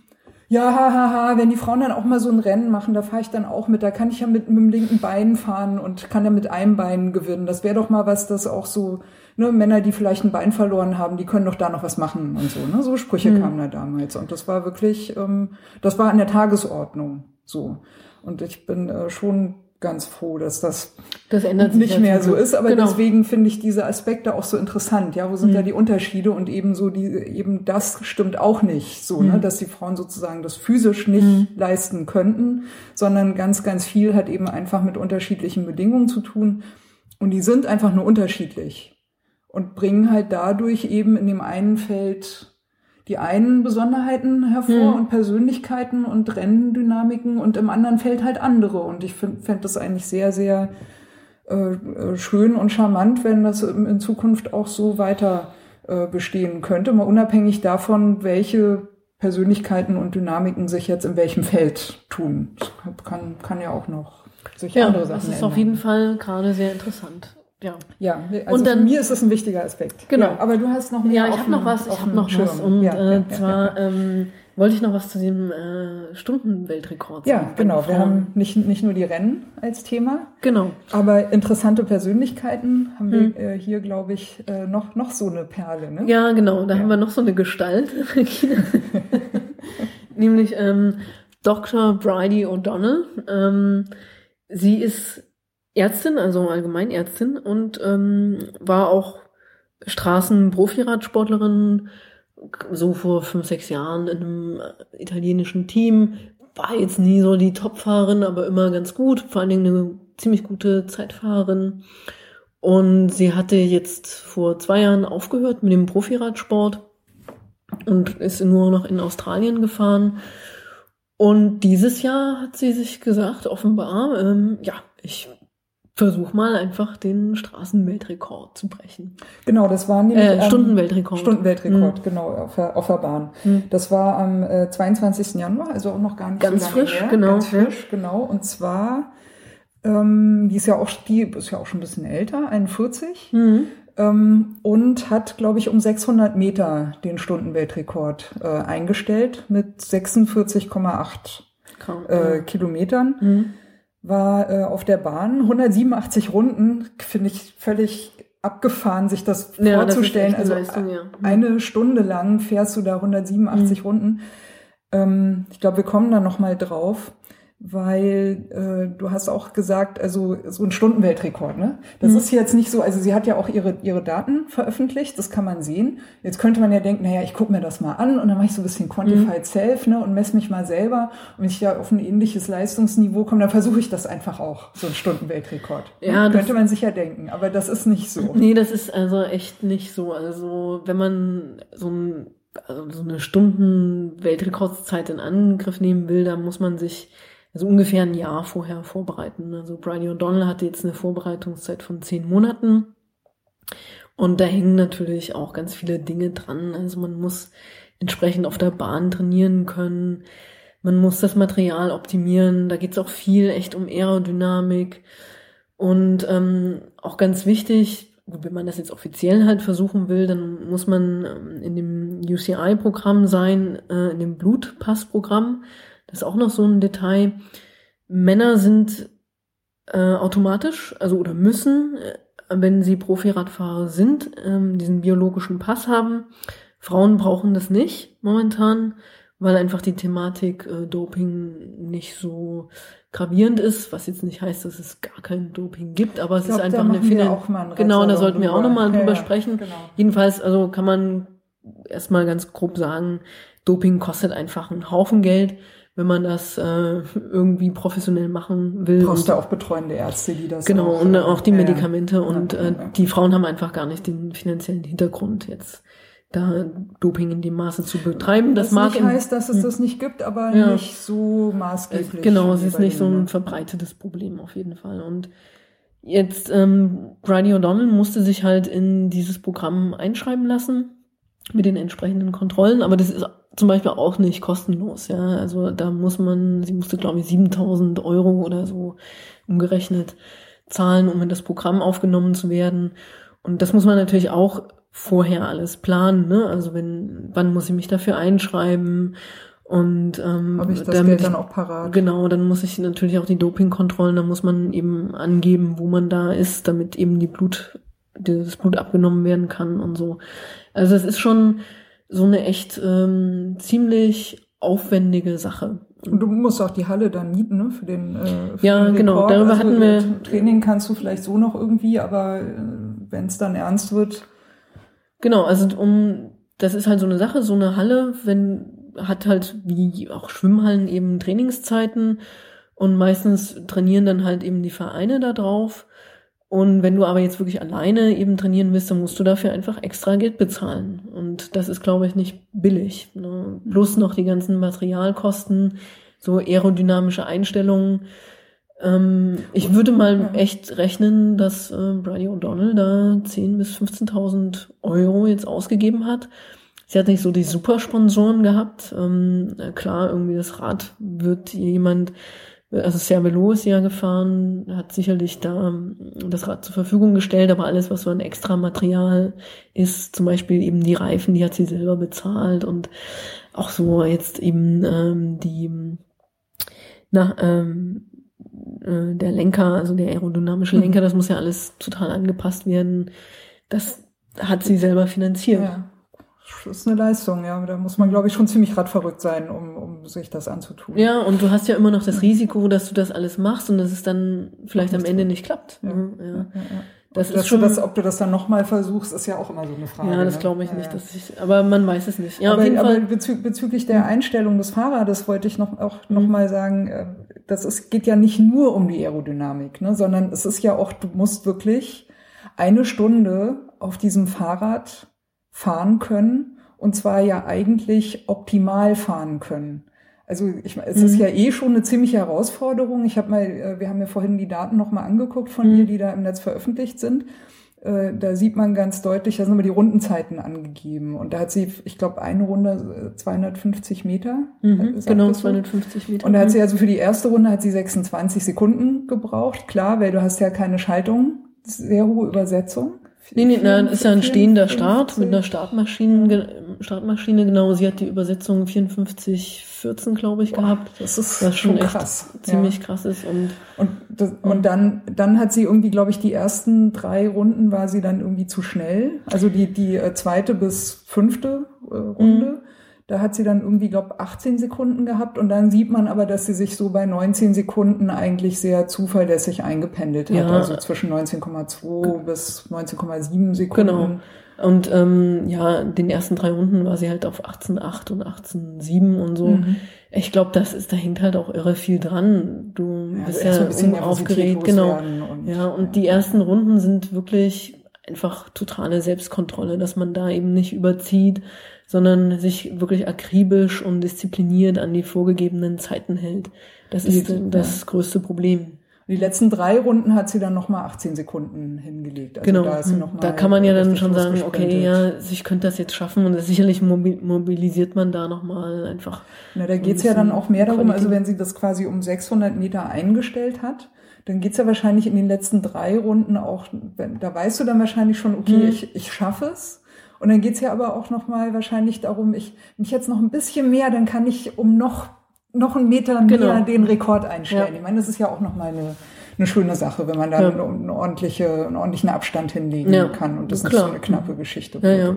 ja, hahaha, ha, ha, wenn die Frauen dann auch mal so ein Rennen machen, da fahre ich dann auch mit, da kann ich ja mit, mit dem linken Bein fahren und kann ja mit einem Bein gewinnen. Das wäre doch mal was, das auch so ne, Männer, die vielleicht ein Bein verloren haben, die können doch da noch was machen und so. Ne? So Sprüche mhm. kamen da damals. Und das war wirklich, ähm, das war an der Tagesordnung so. Und ich bin äh, schon ganz froh, dass das, das nicht mehr so ist. Aber genau. deswegen finde ich diese Aspekte auch so interessant. Ja, wo sind mhm. da die Unterschiede? Und eben so die, eben das stimmt auch nicht so, mhm. ne, dass die Frauen sozusagen das physisch nicht mhm. leisten könnten, sondern ganz, ganz viel hat eben einfach mit unterschiedlichen Bedingungen zu tun. Und die sind einfach nur unterschiedlich und bringen halt dadurch eben in dem einen Feld die einen Besonderheiten hervor mhm. und Persönlichkeiten und Renndynamiken und im anderen Feld halt andere. Und ich fände das eigentlich sehr, sehr äh, äh, schön und charmant, wenn das in Zukunft auch so weiter äh, bestehen könnte, mal unabhängig davon, welche Persönlichkeiten und Dynamiken sich jetzt in welchem Feld tun. Das kann, kann ja auch noch sich ja, andere Sachen Das ist ändern. auf jeden Fall gerade sehr interessant. Ja. Ja, also und dann, mir ist das ein wichtiger Aspekt. Genau. Ja, aber du hast noch mehr. Ja, ich habe noch was. Ich habe noch Schirm. was. Und ja, äh, zwar ähm, wollte ich noch was zu dem äh, Stundenweltrekord sagen. Ja, genau. Wir haben nicht, nicht nur die Rennen als Thema. Genau. Aber interessante Persönlichkeiten haben hm. wir äh, hier, glaube ich, äh, noch, noch so eine Perle. Ne? Ja, genau. Da haben wir noch so eine Gestalt. Nämlich ähm, Dr. Bridie O'Donnell. Ähm, sie ist Ärztin, also Allgemeinärztin und ähm, war auch Straßen-Profiradsportlerin, so vor fünf, sechs Jahren in einem italienischen Team. War jetzt nie so die Topfahrerin, aber immer ganz gut, vor allen Dingen eine ziemlich gute Zeitfahrerin. Und sie hatte jetzt vor zwei Jahren aufgehört mit dem Profiradsport und ist nur noch in Australien gefahren. Und dieses Jahr hat sie sich gesagt, offenbar, ähm, ja, ich versuch mal einfach den Straßenweltrekord zu brechen. Genau, das war nämlich äh, Stundenweltrekord. Stundenweltrekord, mhm. genau, auf der, auf der Bahn. Mhm. Das war am äh, 22. Januar, also auch noch gar nicht ganz so lange frisch, her. genau. Ganz frisch, genau. Und zwar Ähm, die ist ja auch, die ist ja auch schon ein bisschen älter, 41. Mhm. Ähm, und hat, glaube ich, um 600 Meter den Stundenweltrekord äh, eingestellt mit 46,8 äh, Kilometern. War äh, auf der Bahn 187 Runden, finde ich völlig abgefahren, sich das ja, vorzustellen. Das also Leistung, ja. Mhm. eine Stunde lang fährst du da 187 mhm. Runden. Ähm, ich glaube, wir kommen da noch mal drauf weil äh, du hast auch gesagt, also so ein Stundenweltrekord, ne? Das mhm. ist jetzt nicht so, also sie hat ja auch ihre ihre Daten veröffentlicht, das kann man sehen. Jetzt könnte man ja denken, naja, ich gucke mir das mal an und dann mache ich so ein bisschen Quantified mhm. Self, ne, und messe mich mal selber. Und wenn ich ja auf ein ähnliches Leistungsniveau komme, dann versuche ich das einfach auch, so ein Stundenweltrekord. Ja, ne? könnte man sich ja denken, aber das ist nicht so. Nee, das ist also echt nicht so. Also wenn man so ein also so eine Stunden Weltrekordszeit in Angriff nehmen will, dann muss man sich also ungefähr ein Jahr vorher vorbereiten. Also Bridie O'Donnell hatte jetzt eine Vorbereitungszeit von zehn Monaten. Und da hängen natürlich auch ganz viele Dinge dran. Also man muss entsprechend auf der Bahn trainieren können. Man muss das Material optimieren. Da geht es auch viel echt um Aerodynamik. Und ähm, auch ganz wichtig, wenn man das jetzt offiziell halt versuchen will, dann muss man ähm, in dem UCI-Programm sein, äh, in dem Blutpass-Programm. Das ist auch noch so ein Detail. Männer sind äh, automatisch, also oder müssen, äh, wenn sie Profiradfahrer sind, ähm, diesen biologischen Pass haben. Frauen brauchen das nicht momentan, weil einfach die Thematik äh, Doping nicht so gravierend ist, was jetzt nicht heißt, dass es gar kein Doping gibt, aber es glaub, ist einfach eine Finanzielle. Genau, da sollten wir auch nochmal drüber ja, sprechen. Genau. Jedenfalls, also kann man erstmal ganz grob sagen, Doping kostet einfach einen Haufen Geld wenn man das äh, irgendwie professionell machen will. Brauchst du auch betreuende Ärzte, die das Genau, auch, und auch die Medikamente ja, und ja, ja, äh, die Frauen haben einfach gar nicht den finanziellen Hintergrund jetzt da Doping in dem Maße zu betreiben. Das, das mag nicht heißt, dass es hm. das nicht gibt, aber nicht so maßgeblich. Genau, es ist nicht so ein verbreitetes Problem auf jeden Fall. Und jetzt ähm, Bridie O'Donnell musste sich halt in dieses Programm einschreiben lassen mit den entsprechenden Kontrollen, aber das ist zum Beispiel auch nicht kostenlos, ja. Also da muss man, sie musste glaube ich 7000 Euro oder so umgerechnet zahlen, um in das Programm aufgenommen zu werden. Und das muss man natürlich auch vorher alles planen, ne? Also wenn, wann muss ich mich dafür einschreiben? Und ähm, habe ich das damit Geld dann auch parat? Genau, dann muss ich natürlich auch die Dopingkontrollen, da muss man eben angeben, wo man da ist, damit eben die Blut, das Blut abgenommen werden kann und so. Also es ist schon so eine echt ähm, ziemlich aufwendige Sache. Und du musst auch die Halle dann mieten, ne? Für den äh, für Ja, den genau, darüber also, hatten wir. Training kannst du vielleicht so noch irgendwie, aber äh, wenn es dann ernst wird. Genau, also um das ist halt so eine Sache, so eine Halle, wenn hat halt wie auch Schwimmhallen eben Trainingszeiten und meistens trainieren dann halt eben die Vereine da drauf. Und wenn du aber jetzt wirklich alleine eben trainieren willst, dann musst du dafür einfach extra Geld bezahlen. Und das ist, glaube ich, nicht billig. Ne? Plus noch die ganzen Materialkosten, so aerodynamische Einstellungen. Ähm, ich würde mal echt rechnen, dass äh, Brady O'Donnell da 10.000 bis 15.000 Euro jetzt ausgegeben hat. Sie hat nicht so die Supersponsoren gehabt. Ähm, klar, irgendwie das Rad wird jemand also Cervelo ist ja gefahren, hat sicherlich da ähm, das Rad zur Verfügung gestellt, aber alles, was so ein extra Material ist, zum Beispiel eben die Reifen, die hat sie selber bezahlt und auch so jetzt eben ähm, die na, ähm, äh, der Lenker, also der aerodynamische mhm. Lenker, das muss ja alles total angepasst werden. Das hat sie selber finanziert. Ja das ist eine Leistung, ja. Da muss man, glaube ich, schon ziemlich radverrückt sein, um, um sich das anzutun. Ja, und du hast ja immer noch das Risiko, dass du das alles machst und dass es dann vielleicht am Ende nicht klappt. Ja, mhm, ja. ja, ja. Das ist schon, das, ob du das dann nochmal versuchst, ist ja auch immer so eine Frage. Ja, das ne? glaube ich nicht, dass ich, aber man weiß es nicht. Ja, aber, auf jeden aber bezü bezüglich der Einstellung des Fahrrades wollte ich noch, auch noch mhm. mal sagen, äh, das ist, geht ja nicht nur um die Aerodynamik, ne, sondern es ist ja auch, du musst wirklich eine Stunde auf diesem Fahrrad fahren können und zwar ja eigentlich optimal fahren können. Also ich, es mhm. ist ja eh schon eine ziemliche Herausforderung. Ich habe mal, äh, wir haben ja vorhin die Daten noch mal angeguckt von mhm. dir, die da im Netz veröffentlicht sind. äh, da sieht man ganz deutlich, da sind immer die Rundenzeiten angegeben. Und da hat sie, ich glaube, eine Runde 250 äh, Meter. Mhm, genau, 250 Meter. Und da hat sie also für die erste Runde hat sie 26 Sekunden gebraucht. Klar, weil du hast ja keine Schaltung. Sehr hohe Übersetzung. Nee, nee, nein, ist ja ein stehender Start mit einer Startmaschine, Startmaschine, genau. Sie hat die Übersetzung 54, 14, glaube ich, gehabt. Das ist was schon krass. ziemlich ja. krass ist. Und, und, das, und dann, dann hat sie irgendwie, glaube ich, die ersten drei Runden war sie dann irgendwie zu schnell. Also die, die äh, zweite bis fünfte äh, Runde. Mhm. Da hat sie dann irgendwie, glaube 18 Sekunden gehabt und dann sieht man aber, dass sie sich so bei 19 Sekunden eigentlich sehr zuverlässig eingependelt hat. Ja. Also zwischen 19,2 bis 19,7 Sekunden. Genau. Und ähm, ja, den ersten drei Runden war sie halt auf 18,8 und 18,7 und so. Mhm. Ich glaube, das ist, da hängt halt auch irre viel dran. Du ja, bist ja ein aufgeregt, genau. Und, ja, und ja. die ersten Runden sind wirklich einfach totale Selbstkontrolle, dass man da eben nicht überzieht, sondern sich wirklich akribisch und diszipliniert an die vorgegebenen Zeiten hält. Das ist ja. das größte Problem. Die letzten drei Runden hat sie dann nochmal 18 Sekunden hingelegt. Also genau, da, da, kann man ja dann schon sagen, okay, ja, ich könnte das jetzt schaffen und sicherlich mobilisiert man da nochmal einfach. Na, da geht's ja dann auch mehr darum, Qualität. also wenn sie das quasi um 600 Meter eingestellt hat, dann geht's ja wahrscheinlich in den letzten drei Runden auch, da weißt du dann wahrscheinlich schon, okay, hm. ich, ich schaffe es. Und dann geht's ja aber auch nochmal wahrscheinlich darum, ich, wenn ich jetzt noch ein bisschen mehr, dann kann ich um noch, noch einen Meter mehr genau. den Rekord einstellen. Ja. Ich meine, das ist ja auch nochmal eine, eine schöne Sache, wenn man da ja. eine, ordentliche, einen ordentlichen Abstand hinlegen ja. kann und das ist nicht so eine knappe Geschichte ja, ja.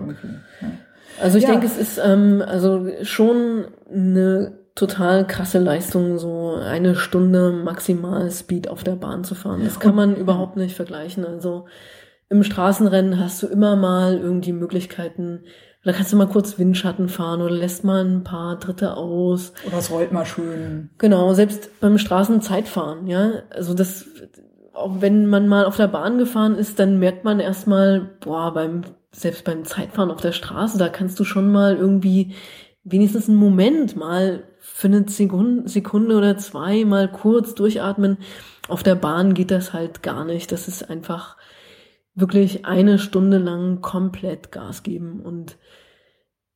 Also ich denke, es ist ähm, also schon eine total krasse Leistung, so eine Stunde maximal Speed auf der Bahn zu fahren. Das kann man überhaupt nicht vergleichen. Also im Straßenrennen hast du immer mal irgendwie Möglichkeiten, da kannst du mal kurz Windschatten fahren oder lässt mal ein paar Dritte aus. Oder es rollt mal schön. Genau, selbst beim Straßenzeitfahren, ja. Also das, auch wenn man mal auf der Bahn gefahren ist, dann merkt man erstmal, boah, beim, selbst beim Zeitfahren auf der Straße, da kannst du schon mal irgendwie wenigstens einen Moment mal für eine Sekunde, Sekunde oder zwei mal kurz durchatmen. Auf der Bahn geht das halt gar nicht. Das ist einfach, wirklich eine Stunde lang komplett Gas geben und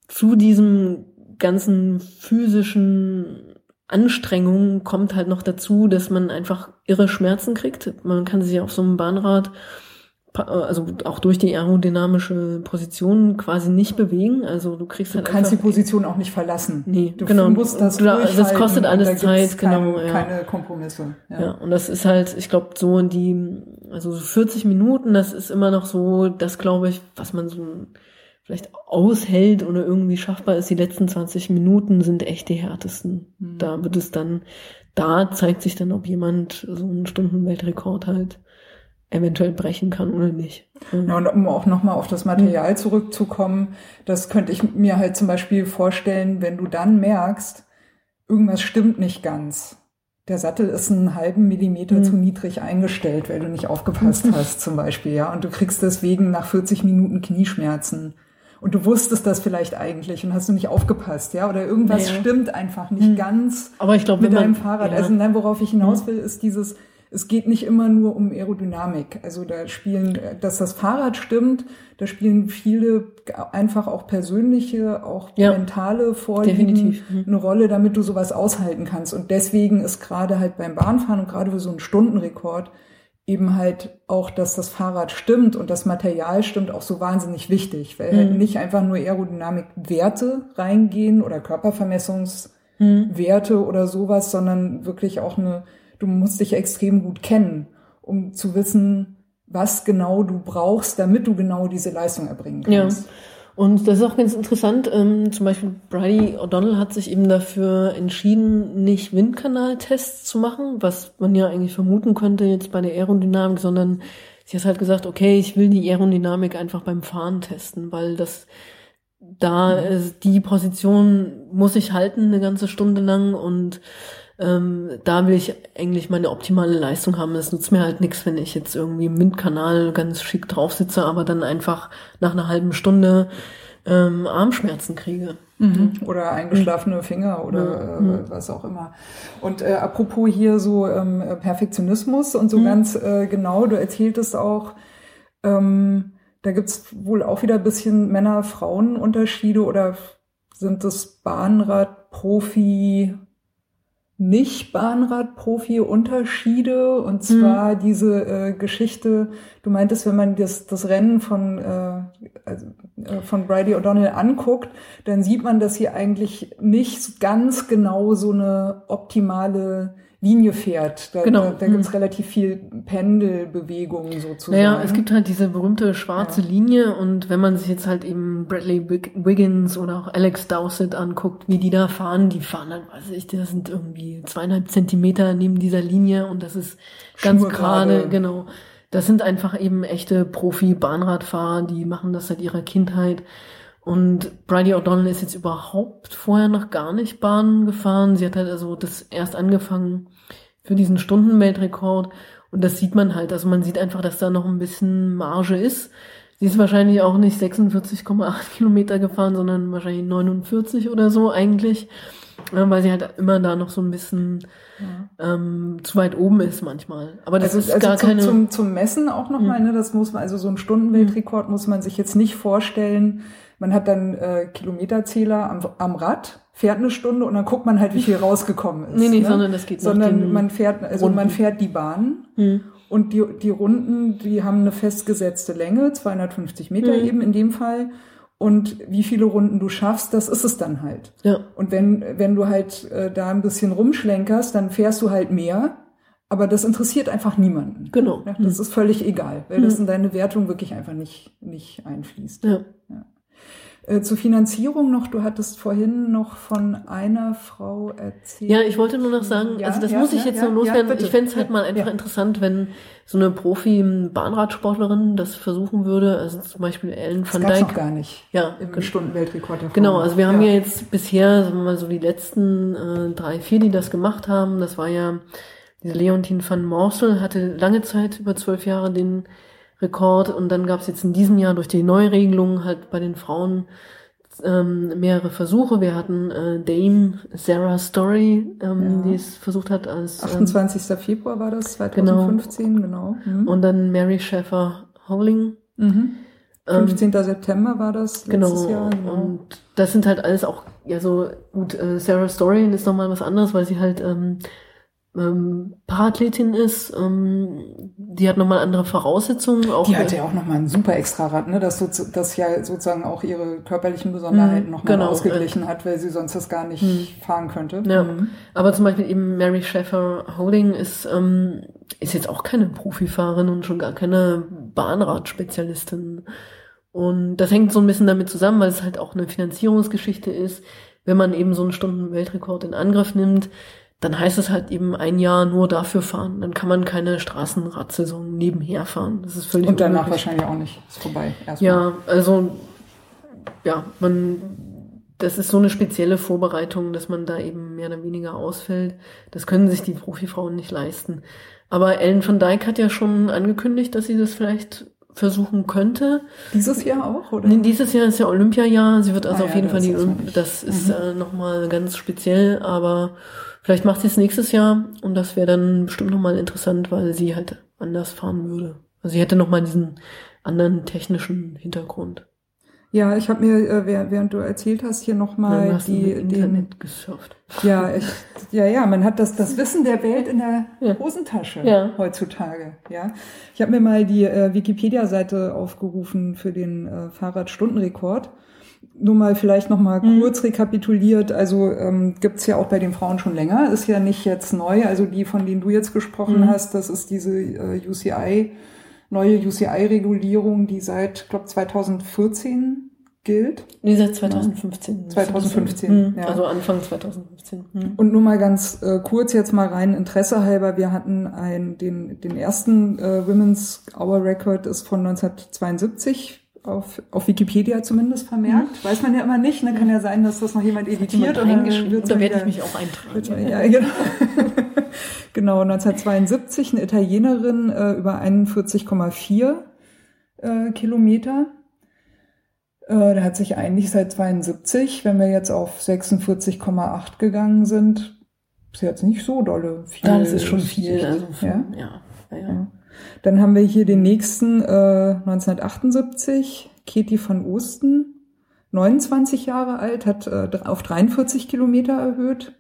zu diesem ganzen physischen Anstrengungen kommt halt noch dazu, dass man einfach irre Schmerzen kriegt. Man kann sich auf so einem Bahnrad also auch durch die aerodynamische Position quasi nicht bewegen. Also du kriegst halt Du kannst die Position auch nicht verlassen. Nee, du genau. musst das du, Das kostet alles Zeit, keine, genau. Ja. Keine Kompromisse. Ja. ja, und das ist halt, ich glaube, so die, also so 40 Minuten, das ist immer noch so, das glaube ich, was man so vielleicht aushält oder irgendwie schaffbar ist. Die letzten 20 Minuten sind echt die härtesten. Mhm. Da wird es dann, da zeigt sich dann, ob jemand so einen Stundenweltrekord halt eventuell brechen kann oder nicht. Ja, und um auch nochmal auf das Material zurückzukommen, das könnte ich mir halt zum Beispiel vorstellen, wenn du dann merkst, irgendwas stimmt nicht ganz. Der Sattel ist einen halben Millimeter mhm. zu niedrig eingestellt, weil du nicht aufgepasst hast, zum Beispiel, ja. Und du kriegst deswegen nach 40 Minuten Knieschmerzen. Und du wusstest das vielleicht eigentlich und hast du nicht aufgepasst, ja? Oder irgendwas ja. stimmt einfach nicht mhm. ganz Aber ich glaube, mit deinem Fahrrad. Ja. Also nein, worauf ich hinaus will, ist dieses, es geht nicht immer nur um Aerodynamik. Also da spielen, dass das Fahrrad stimmt, da spielen viele einfach auch persönliche, auch ja, mentale Vorlieben mhm. eine Rolle, damit du sowas aushalten kannst. Und deswegen ist gerade halt beim Bahnfahren und gerade für so einen Stundenrekord eben halt auch, dass das Fahrrad stimmt und das Material stimmt, auch so wahnsinnig wichtig, weil halt mhm. halt nicht einfach nur Aerodynamik-Werte reingehen oder Körpervermessungswerte mhm. oder sowas, sondern wirklich auch eine du musst dich extrem gut kennen, um zu wissen, was genau du brauchst, damit du genau diese Leistung erbringen kannst. Ja. Und das ist auch ganz interessant. Ähm, zum Beispiel Brady O'Donnell hat sich eben dafür entschieden, nicht Windkanaltests zu machen, was man ja eigentlich vermuten könnte jetzt bei der Aerodynamik, sondern sie hat halt gesagt, okay, ich will die Aerodynamik einfach beim Fahren testen, weil das da ist, die Position muss ich halten eine ganze Stunde lang und ähm, da will ich eigentlich meine optimale Leistung haben. Es nutzt mir halt nichts, wenn ich jetzt irgendwie im MINT-Kanal ganz schick drauf sitze, aber dann einfach nach einer halben Stunde ähm, Armschmerzen kriege. Mhm. Oder eingeschlafene Finger oder mhm. äh, was auch immer. Und äh, apropos hier so ähm, Perfektionismus und so mhm. ganz äh, genau, du erzähltest auch, Ähm, da gibt's wohl auch wieder ein bisschen Männer-Frauen-Unterschiede oder sind das Bahnrad-Profi, nicht Bahnrad-Profi-Unterschiede? Und zwar mhm. diese äh, Geschichte, du meintest, wenn man das, das Rennen von, äh, also, äh, von Bridie O'Donnell anguckt, dann sieht man, dass sie eigentlich nicht ganz genau so eine optimale Linie fährt. Da, genau. da, gibt es mhm. relativ viel Pendelbewegung sozusagen. Naja, es gibt halt diese berühmte schwarze ja. Linie und wenn man sich jetzt halt eben Bradley Wiggins oder auch Alex Dowsett anguckt, wie die da fahren, die fahren dann, weiß ich, das sind irgendwie zweieinhalb Zentimeter neben dieser Linie und das ist ganz gerade, genau. Das sind einfach eben echte Profi-Bahnradfahrer, die machen das seit ihrer Kindheit. Und Bridie O'Donnell ist jetzt überhaupt vorher noch gar nicht Bahn gefahren. Sie hat halt also das erst angefangen für diesen Stundenweltrekord. Und das sieht man halt. Also man sieht einfach, dass da noch ein bisschen Marge ist. Sie ist wahrscheinlich auch nicht 46,8 Kilometer gefahren, sondern wahrscheinlich 49 oder so eigentlich. Weil sie halt immer da noch so ein bisschen ja. ähm, zu weit oben ist manchmal. Aber das also, ist also gar zum, keine. Zum, zum Messen auch nochmal, mhm. ne? Das muss man, also so ein Stundenweltrekord muss man sich jetzt nicht vorstellen, man hat dann äh, Kilometerzähler am, am Rad, fährt eine Stunde und dann guckt man halt, wie viel rausgekommen ist. Nee, nee, ne? sondern das geht Sondern man fährt, also Runden. man fährt die Bahn hm. und die, die Runden, die haben eine festgesetzte Länge, 250 Meter hm. eben in dem Fall. Und wie viele Runden du schaffst, das ist es dann halt. Ja. Und wenn, wenn du halt äh, da ein bisschen rumschlenkerst, dann fährst du halt mehr. Aber das interessiert einfach niemanden. Genau. Ja, das hm. ist völlig egal, weil das hm. in deine Wertung wirklich einfach nicht, nicht einfließt. Ja. ja. Äh, zur Finanzierung noch, du hattest vorhin noch von einer Frau erzählt. Ja, ich wollte nur noch sagen, ja, also das ja, muss ich jetzt ja, noch loswerden. ich fände es halt mal einfach interessant, wenn so eine Profi-Bahnradsportlerin das versuchen würde. Also zum Beispiel Ellen van das Dijk. noch gar nicht. Ja. Im Stundenweltrekord. Genau, also wir haben ja jetzt bisher, sagen wir mal so die letzten äh, drei, vier, die das gemacht haben. Das war ja diese Leontine van Morsel, hatte lange Zeit, über zwölf Jahre, den Rekord. Und dann gab es jetzt in diesem Jahr durch die Neuregelung halt bei den Frauen ähm, mehrere Versuche. Wir hatten äh, Dame Sarah Story, ähm, ja. die es versucht hat als... 28. Ähm, Februar war das, 2015, genau. genau. Mhm. Und dann Mary Sheffer Howling. Mhm. 15. Ähm, September war das letztes genau. Jahr. Genau. Und das sind halt alles auch, ja so gut, äh, Sarah Story ist nochmal was anderes, weil sie halt ähm, ähm, Parathletin ist, ähm, die hat nochmal andere Voraussetzungen. Auch die hat ja auch nochmal ein super Extrarad, ne? das, so, das ja sozusagen auch ihre körperlichen Besonderheiten mhm, nochmal genau, ausgeglichen äh, hat, weil sie sonst das gar nicht mh. fahren könnte. Ja. Mhm. Aber zum Beispiel eben Mary Sheffer Holding ist, ähm, ist jetzt auch keine Profifahrerin und schon gar keine Bahnradspezialistin. Und das hängt so ein bisschen damit zusammen, weil es halt auch eine Finanzierungsgeschichte ist. Wenn man eben so einen Stunden-Weltrekord in Angriff nimmt, dann heißt es halt eben ein Jahr nur dafür fahren. Dann kann man keine Straßenradsaison nebenher fahren. Das ist völlig Und danach unmöglich. wahrscheinlich auch nicht. Ist vorbei. Erstmal. Ja, also ja, man das ist so eine spezielle Vorbereitung, dass man da eben mehr oder weniger ausfällt. Das können sich die Profifrauen nicht leisten. Aber Ellen von Dijk hat ja schon angekündigt, dass sie das vielleicht versuchen könnte. Dieses Jahr auch, oder? Nee, dieses Jahr ist ja Olympiajahr. Sie wird also ah, auf ja, jeden Fall die, das ist mhm. äh, nochmal ganz speziell, aber Vielleicht macht sie es nächstes Jahr und das wäre dann bestimmt nochmal interessant, weil sie halt anders fahren würde. Also sie hätte nochmal diesen anderen technischen Hintergrund. Ja, ich habe mir, äh, während du erzählt hast, hier nochmal ja, die Internet den, gesurft. Ja, ich, ja, ja, man hat das, das Wissen der Welt in der ja. Hosentasche ja. heutzutage. Ja, ich habe mir mal die äh, Wikipedia-Seite aufgerufen für den äh, Fahrradstundenrekord nur mal vielleicht noch mal mhm. kurz rekapituliert. Also ähm, gibt ja auch bei den Frauen schon länger. Ist ja nicht jetzt neu. Also die, von denen du jetzt gesprochen mhm. hast, das ist diese äh, UCI, neue UCI-Regulierung, die seit, glaube 2014 gilt. Nee, seit 2015. 2015, mhm. ja. Also Anfang 2015. Mhm. Und nur mal ganz äh, kurz jetzt mal rein Interesse halber. Wir hatten ein, den, den ersten äh, Women's Hour Record ist von 1972 auf, auf Wikipedia zumindest vermerkt. Mhm. Weiß man ja immer nicht. Ne? Kann ja sein, dass das noch jemand editiert. Oder, oder werde ich mich auch eintragen. Ja, genau. genau, 1972 eine Italienerin äh, über 41,4 äh, Kilometer. Äh, da hat sich eigentlich seit 72, wenn wir jetzt auf 46,8 gegangen sind, ist jetzt nicht so dolle viel. Ja, das ist schon viel. Also von, ja? Ja, ja. ja. Dann haben wir hier den nächsten äh, 1978, Katie van Osten, 29 Jahre alt, hat äh, auf 43 Kilometer erhöht.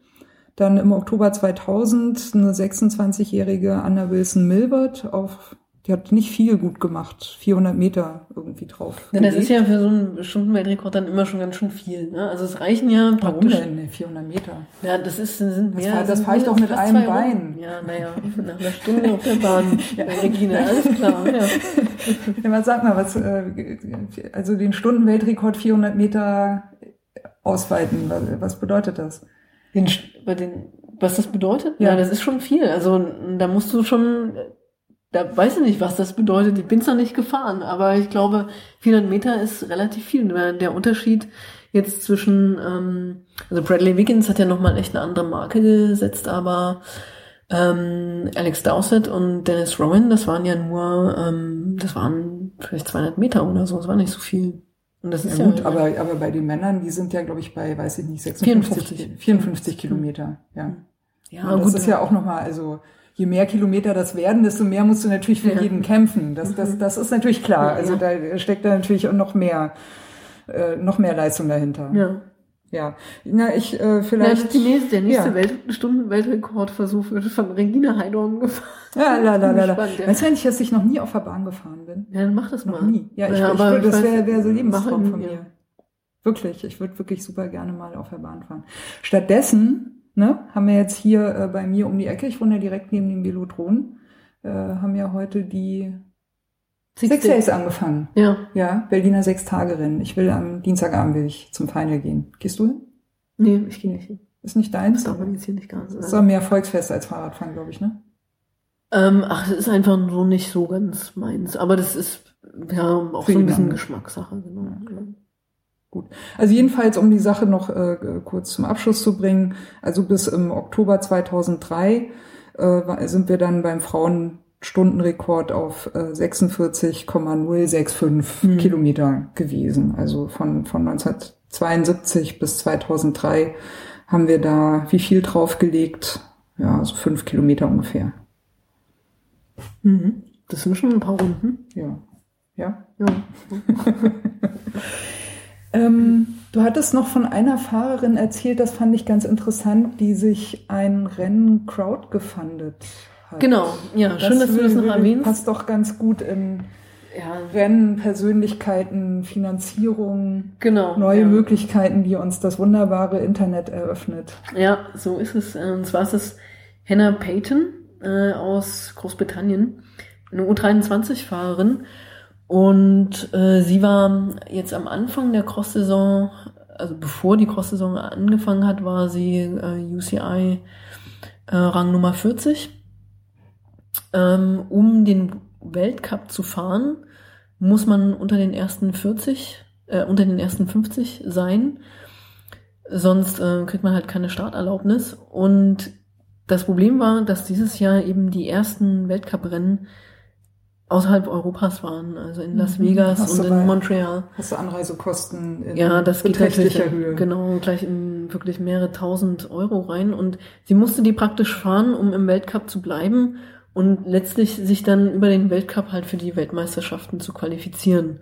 Dann im Oktober 2000 eine 26-jährige Anna Wilson Milbert auf die hat nicht viel gut gemacht. 400 Meter irgendwie drauf. Ja, das ist ja für so einen Stundenweltrekord dann immer schon ganz schön viel. Ne? Also es reichen ja praktisch. Warum denn? 400 Meter. Ja, das ist sind das mehr. Fahr, das fahre ich doch mit einem Bein. Ja, naja, nach einer Stunde auf der Bahn. ja, Regina, alles klar. Ja. ja, was sag mal, was, äh, also den Stundenweltrekord 400 Meter ausweiten, was bedeutet das? Den, bei den, was das bedeutet? Ja. ja, das ist schon viel. Also da musst du schon da weiß ich nicht, was das bedeutet. Ich bin's noch nicht gefahren, aber ich glaube, 400 Meter ist relativ viel. Der Unterschied jetzt zwischen, ähm, also Bradley Wiggins hat ja nochmal echt eine andere Marke gesetzt, aber ähm, Alex Dowsett und Dennis Rowan, das waren ja nur, ähm, das waren vielleicht 200 Meter oder so, das war nicht so viel. Und das ist ja, gut, ja, aber, aber bei den Männern, die sind ja, glaube ich, bei, weiß ich nicht, 56, 54, 54 Kilometer, ja. Ja, und das gut, ist ja auch nochmal, also je mehr Kilometer das werden, desto mehr musst du natürlich für ja. jeden kämpfen. Das, das, mhm. das ist natürlich klar. Also da steckt da natürlich auch noch mehr, äh, noch mehr Leistung dahinter. Ja. Ja, na ich äh, vielleicht. Ja, die nächste, der nächste ja. Welt, Stunden-Weltrekordversuch wird von Regina Heidorn gefahren. Ja, la, la, la, la. Ja. Weißt du eigentlich, dass ich noch nie auf der Bahn gefahren bin? Ja, dann mach das noch mal. Nie. Ja, ich, ja, ich würde, das wäre wär so Lebenstraum von mir. Wirklich, ich würde wirklich super gerne mal auf der Bahn fahren. Stattdessen ne, haben wir jetzt hier äh, bei mir um die Ecke, ich wohne ja direkt neben dem Velodron, äh, haben ja heute die Six Days angefangen. Ja. Ja, Berliner Sechs-Tage-Rennen. Ich will am Dienstagabend will ich zum Final gehen. Gehst du hin? Nee, ich gehe nicht hin. Ist nicht deins? Das organisiert nicht ganz. Ist doch mehr Volksfest als Fahrradfahren, glaube ich, ne? Ähm, ach, das ist einfach so nicht so ganz meins. Aber das ist ja auch Für so ein bisschen Geschmackssache, genau. Ja. Gut. Also jedenfalls, um die Sache noch äh, kurz zum Abschluss zu bringen, also bis im Oktober 2003 äh, sind wir dann beim Frauenstundenrekord auf äh, 46,065 mhm. Kilometer gewesen. Also von, von 1972 bis 2003 haben wir da wie viel draufgelegt? Ja, so fünf Kilometer ungefähr. Mhm. Das sind schon ein paar Runden. Ja. Ja. ja. Ähm, du hattest noch von einer Fahrerin erzählt, das fand ich ganz interessant, die sich ein Rennen crowdgefundet hat. Genau, ja, das schön, dass du das noch erwähnst. Passt doch ganz gut in ja. Rennen, Persönlichkeiten, Finanzierung, genau, neue ja. Möglichkeiten, die uns das wunderbare Internet eröffnet. Ja, so ist es. Und zwar ist es Hannah Payton äh, aus Großbritannien, eine U23-Fahrerin. Und äh, sie war jetzt am Anfang der Cross-Saison, also bevor die Cross-Saison angefangen hat, war sie äh, UCI äh, Rang Nummer 40. Ähm, um den Weltcup zu fahren, muss man unter den ersten 40, äh, unter den ersten 50 sein. Sonst äh, kriegt man halt keine Starterlaubnis. Und das Problem war, dass dieses Jahr eben die ersten Weltcuprennen außerhalb Europas waren, also in Las mhm. Vegas hast und in bei, Montreal. Hast du Anreisekosten in ja, das geht Höhe? Genau, gleich in wirklich mehrere tausend Euro rein. Und sie musste die praktisch fahren, um im Weltcup zu bleiben und letztlich sich dann über den Weltcup halt für die Weltmeisterschaften zu qualifizieren.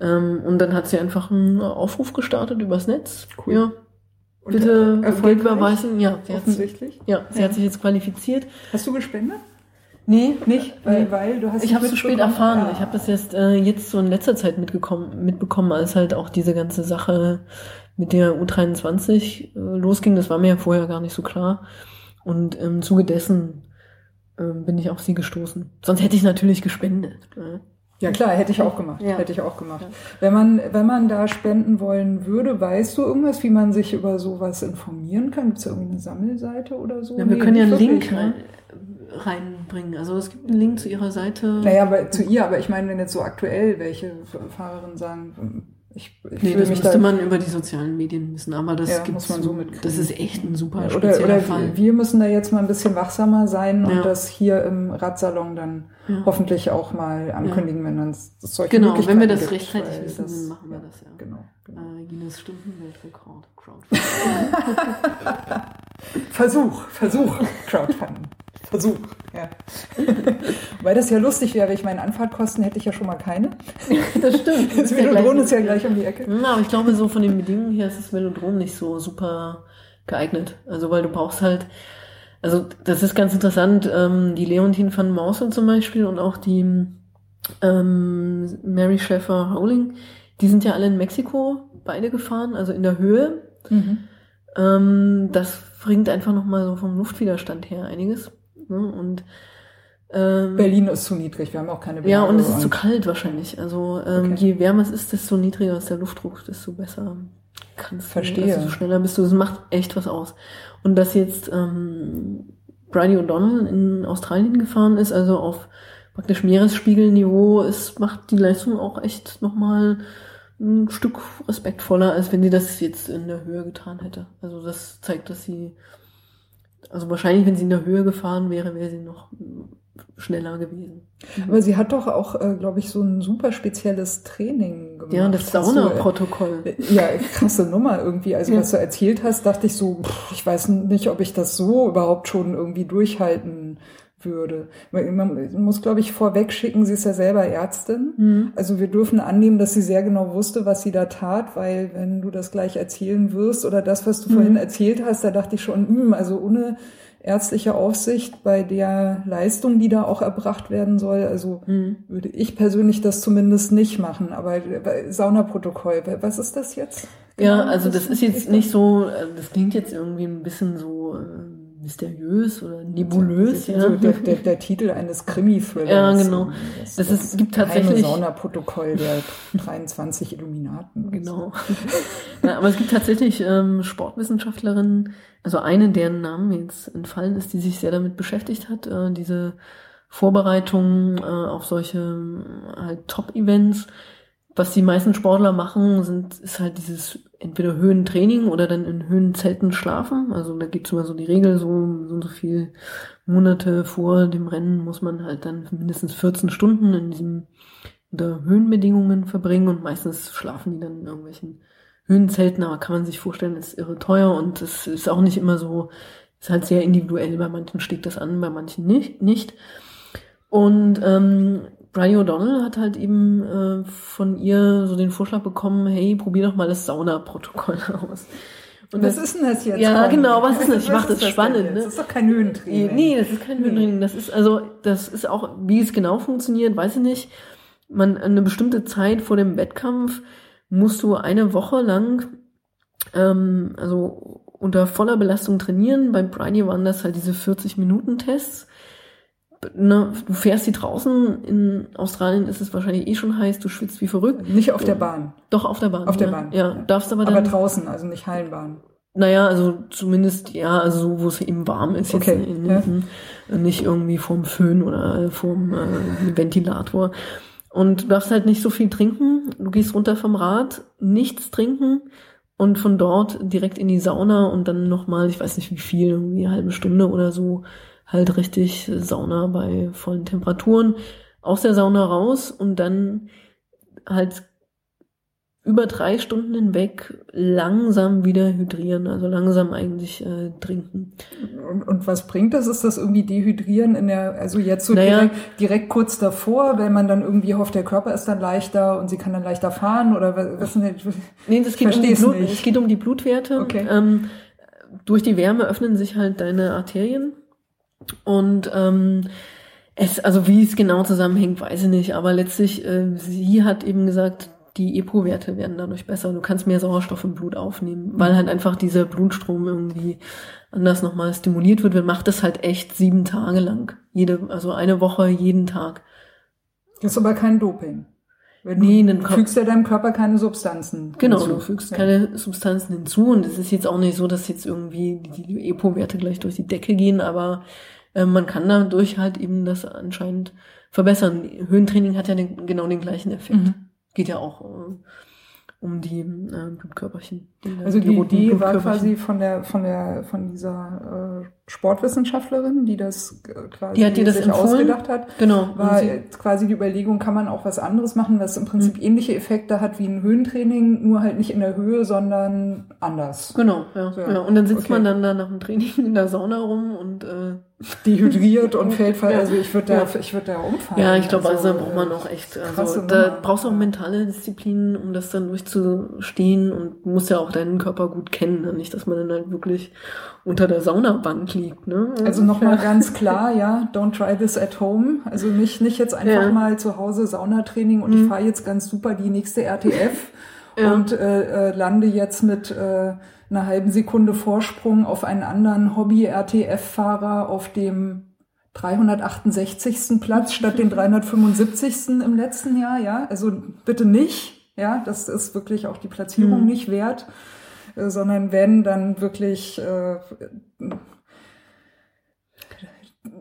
Ähm, und dann hat sie einfach einen Aufruf gestartet übers Netz. Cool. Ja. Bitte Geld überweisen. Ja, sie offensichtlich. Hat, ja, sie ja. hat sich jetzt qualifiziert. Hast du gespendet? Nee, nicht, weil, nee. weil du hast Ich habe es spät erfahren. Ja. Ich habe das jetzt äh, jetzt so in letzter Zeit mitgekommen, mitbekommen, als halt auch diese ganze Sache mit der U23 äh, losging. Das war mir ja vorher gar nicht so klar. Und im Zuge dessen äh, bin ich auf sie gestoßen. Sonst hätte ich natürlich gespendet. Äh. Ja klar, hätte ich auch gemacht. Ja. Hätte ich auch gemacht. Ja. Wenn man, wenn man da spenden wollen würde, weißt du irgendwas, wie man sich über sowas informieren kann? Gibt es irgendwie eine Sammelseite oder so? Ja, wir nee, können ja einen Link rein, reinbringen. Also es gibt einen Link zu ihrer Seite. Naja, aber zu ihr, aber ich meine, wenn jetzt so aktuell welche Fahrerinnen sagen, ich, ich nee, das müsste da, man über die sozialen Medien wissen, aber das ja, muss man so mit. Das ist echt ein super oder, oder Fall. Wir müssen da jetzt mal ein bisschen wachsamer sein ja. und das hier im Radsalon dann ja. hoffentlich auch mal ankündigen, wenn dann solche Genau, wenn wir das gibt, rechtzeitig wissen, das, machen wir das ja. Genau. genau. Äh, Guinness Stundenweltrekord. Versuch, Versuch, Crowdfunding. Versuch, ja. Weil das ja lustig wäre, ich meine, Anfahrtkosten hätte ich ja schon mal keine. das stimmt. Das Velodrom ist ja gleich um die Ecke. Ja, aber ich glaube, so von den Bedingungen her ist das Velodrom nicht so super geeignet. Also, weil du brauchst halt, also das ist ganz interessant, ähm, die Leontine van Mausen zum Beispiel und auch die ähm, Mary Schäfer Howling, die sind ja alle in Mexiko beide gefahren, also in der Höhe. Mhm. Ähm, das bringt einfach nochmal so vom Luftwiderstand her einiges. Ne? Und ähm, Berlin ist zu niedrig, wir haben auch keine Berge Ja, und es ist zu kalt wahrscheinlich. Also ähm, okay. je wärmer es ist, desto niedriger ist der Luftdruck, desto besser kannst du. Verstehe. Also schneller bist du. Das macht echt was aus. Und dass jetzt ähm, Bridie O'Donnell in Australien gefahren ist, also auf praktisch Meeresspiegelniveau, es macht die Leistung auch echt nochmal ein Stück respektvoller, als wenn sie das jetzt in der Höhe getan hätte. Also das zeigt, dass sie, also wahrscheinlich, wenn sie in der Höhe gefahren wäre, wäre sie noch schneller gewesen. Aber sie hat doch auch, äh, glaube ich, so ein super spezielles Training gemacht. Ja, das Sauna-Protokoll. Äh, ja, krasse Nummer irgendwie. Also ja. was du erzählt hast, dachte ich so, pff, ich weiß nicht, ob ich das so überhaupt schon irgendwie durchhalten würde. Man muss, glaube ich, vorweg schicken, sie ist ja selber Ärztin. Mhm. Also wir dürfen annehmen, dass sie sehr genau wusste, was sie da tat, weil wenn du das gleich erzählen wirst oder das, was du mhm. vorhin erzählt hast, da dachte ich schon, mh, hm, also ohne ärztliche Aufsicht bei der Leistung, die da auch erbracht werden soll. Also mhm. würde ich persönlich das zumindest nicht machen. Aber Saunaprotokoll, was ist das jetzt? Genau, ja, also das ist jetzt nicht so, äh, das klingt jetzt irgendwie ein bisschen so äh, mysteriös oder nebulös. Ja. So der, der, der, Titel eines Krimi-Thrillers. Ja, genau. Das, das, das ist, gibt tatsächlich. Saunaprotokoll der 23 Illuminaten. Genau. ja, aber es gibt tatsächlich ähm, Sportwissenschaftlerinnen, also eine, deren Namen jetzt entfallen ist, die sich sehr damit beschäftigt hat, äh, diese Vorbereitung äh, auf solche äh, halt Top-Events was die meisten Sportler machen, sind, ist halt dieses entweder Höhentraining oder dann in Höhenzelten schlafen. Also da gibt's immer so die Regel, so, so und so viel Monate vor dem Rennen muss man halt dann mindestens 14 Stunden in diesem unter Höhenbedingungen verbringen und meistens schlafen die dann in irgendwelchen Höhenzelten, aber kann man sich vorstellen, ist irre teuer und es ist auch nicht immer so, ist halt sehr individuell. Bei manchen steckt das an, bei manchen nicht. nicht. Und ähm, Brian O'Donnell hat halt eben äh, von ihr so den Vorschlag bekommen, hey, probier doch mal das Saunaprotokoll aus. Und was das, ist denn das jetzt? Ja, genau, was ist das? Ich mache das, das spannend. Ne? Das ist doch kein Höhentraining. Nee, das ist kein Höhentraining. Das ist also, das ist auch, wie es genau funktioniert, weiß ich nicht. Man eine bestimmte Zeit vor dem Wettkampf musst du eine Woche lang, ähm, also unter voller Belastung trainieren. Bei Briny waren das halt diese 40 Minuten Tests ne, du fährst hier draußen, in Australien ist es wahrscheinlich eh schon heiß, du schwitzt wie verrückt. Nicht auf der Bahn. Doch, auf der Bahn. Auf der Bahn. Ja, ja. darfst aber dann. Aber draußen, also nicht Hallenbahn. Naja, also zumindest, ja, also wo es eben warm ist, okay. jetzt in, in, ja. nicht irgendwie vorm Föhn oder vorm äh, Ventilator. Und du darfst halt nicht so viel trinken. Du gehst runter vom Rad, nichts trinken und von dort direkt in die Sauna und dann nochmal, ich weiß nicht wie viel, irgendwie eine halbe Stunde oder so halt richtig Sauna bei vollen Temperaturen aus der Sauna raus und dann halt über drei Stunden hinweg langsam wieder hydrieren, also langsam eigentlich äh, trinken. Und, und, was bringt das? Ist das irgendwie dehydrieren in der, also jetzt so naja, direkt, direkt kurz davor, weil man dann irgendwie hofft, der Körper ist dann leichter und sie kann dann leichter fahren oder was? was nee, das geht, um die, Blut, es geht um die Blutwerte. Okay. Ähm, durch die Wärme öffnen sich halt deine Arterien und ähm, es, also wie es genau zusammenhängt, weiß ich nicht. Aber letztlich, äh, sie hat eben gesagt, die EPO-Werte werden dadurch besser. Du kannst mehr Sauerstoff im Blut aufnehmen, weil halt einfach dieser Blutstrom irgendwie anders nochmal stimuliert wird. Wir macht das halt echt sieben Tage lang. Jede, also eine Woche, jeden Tag. Das ist aber kein Doping. Wenn nee, du fügst ja deinem Körper keine Substanzen. Genau, hinzu. du fügst ja. keine Substanzen hinzu. Und es ist jetzt auch nicht so, dass jetzt irgendwie die EPO-Werte gleich durch die Decke gehen, aber äh, man kann dadurch halt eben das anscheinend verbessern. Höhentraining hat ja den, genau den gleichen Effekt. Mhm. Geht ja auch äh, um die äh, Blutkörperchen. Die, also die, die Idee war quasi von der von der von dieser äh, Sportwissenschaftlerin, die das äh, quasi die hat die das sich empfohlen? ausgedacht hat. Genau. War quasi die Überlegung, kann man auch was anderes machen, was im Prinzip mhm. ähnliche Effekte hat wie ein Höhentraining, nur halt nicht in der Höhe, sondern anders. Genau, ja. So, ja. Und dann sitzt okay. man dann da nach dem Training in der Sauna rum und äh, dehydriert und fällt, Ja. also ich würde da, Ja. ich würde da umfallen. Ja, ich glaube, also, da äh, braucht man auch echt, also krasse da brauchst du auch mentale Disziplin, um das dann durchzustehen und musst ja auch deinen Körper gut kennen, ne? nicht, dass man dann halt wirklich unter der Saunabank liegt, ne? Also nochmal ganz klar, ja, don't try this at home. Also nicht, nicht jetzt einfach Ja. mal zu Hause Saunatraining und ich fahre jetzt ganz super die nächste RTF Ja. und äh, äh, lande jetzt mit äh, einer halben Sekunde Vorsprung auf einen anderen Hobby-RTF-Fahrer auf dem 368. Platz statt den 375. im letzten Jahr, ja. Also bitte nicht, ja, das ist wirklich auch die Platzierung Mhm. nicht wert, äh, sondern wenn dann wirklich äh,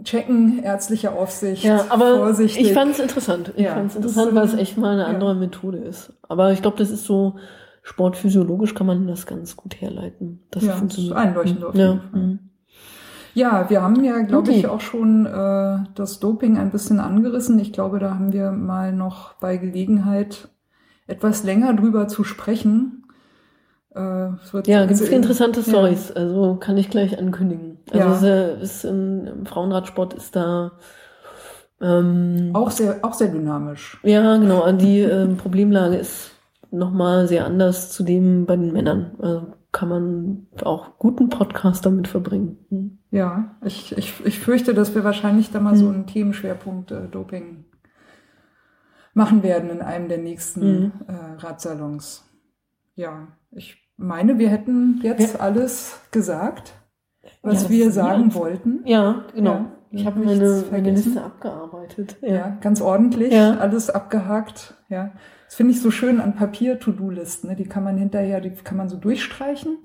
checken, ärztliche Aufsicht, Ja, aber vorsichtig. ich fand es interessant. Ich Ja, fand es interessant, weil es echt mal eine ja. andere Methode ist. Aber ich glaube, das ist so sportphysiologisch kann man das ganz gut herleiten. Das Ja, funktioniert. einleuchtend auf ja. jeden Fall. mhm. Ja, wir haben ja, glaube ich, Okay. auch schon äh, das Doping ein bisschen angerissen. Ich glaube, da haben wir mal noch bei Gelegenheit etwas länger drüber zu sprechen. Äh, Ja, gibt also es interessante ja. Stories. Also kann ich gleich ankündigen. Also Ja. äh, ist in, im Frauenradsport ist da ähm, Auch sehr, auch sehr dynamisch. ja genau. Die ähm, Problemlage ist nochmal sehr anders zu dem bei den Männern. Also kann man auch guten Podcast damit verbringen. Hm. Ja, ich, ich, ich fürchte, dass wir wahrscheinlich da mal so Mhm. einen Themenschwerpunkt äh, Doping machen werden in einem der nächsten Mhm. äh, Radsalons. Ja, ich meine, wir hätten jetzt alles gesagt, was Ja, wir sagen ja. wollten. Ja, genau. Ja, ich habe meine, meine. Liste abgearbeitet. Ja, ganz ordentlich, Ja. alles abgehakt. Ja, das finde ich so schön an Papier-To-Do-Listen. Ne? Die kann man hinterher, die kann man so durchstreichen.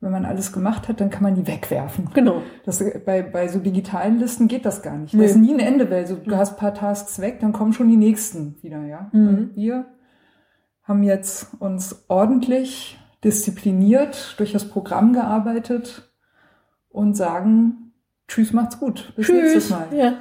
Wenn man alles gemacht hat, dann kann man die wegwerfen. Genau. Das, bei, bei so digitalen Listen geht das gar nicht. Nee. Das ist nie ein Ende, weil so, du hast ein paar Tasks weg, dann kommen schon die nächsten wieder, ja. Mhm. Wir haben jetzt uns ordentlich diszipliniert durch das Programm gearbeitet und sagen, tschüss, macht's gut. Bis nächstes Tschüss. Mal. Ja.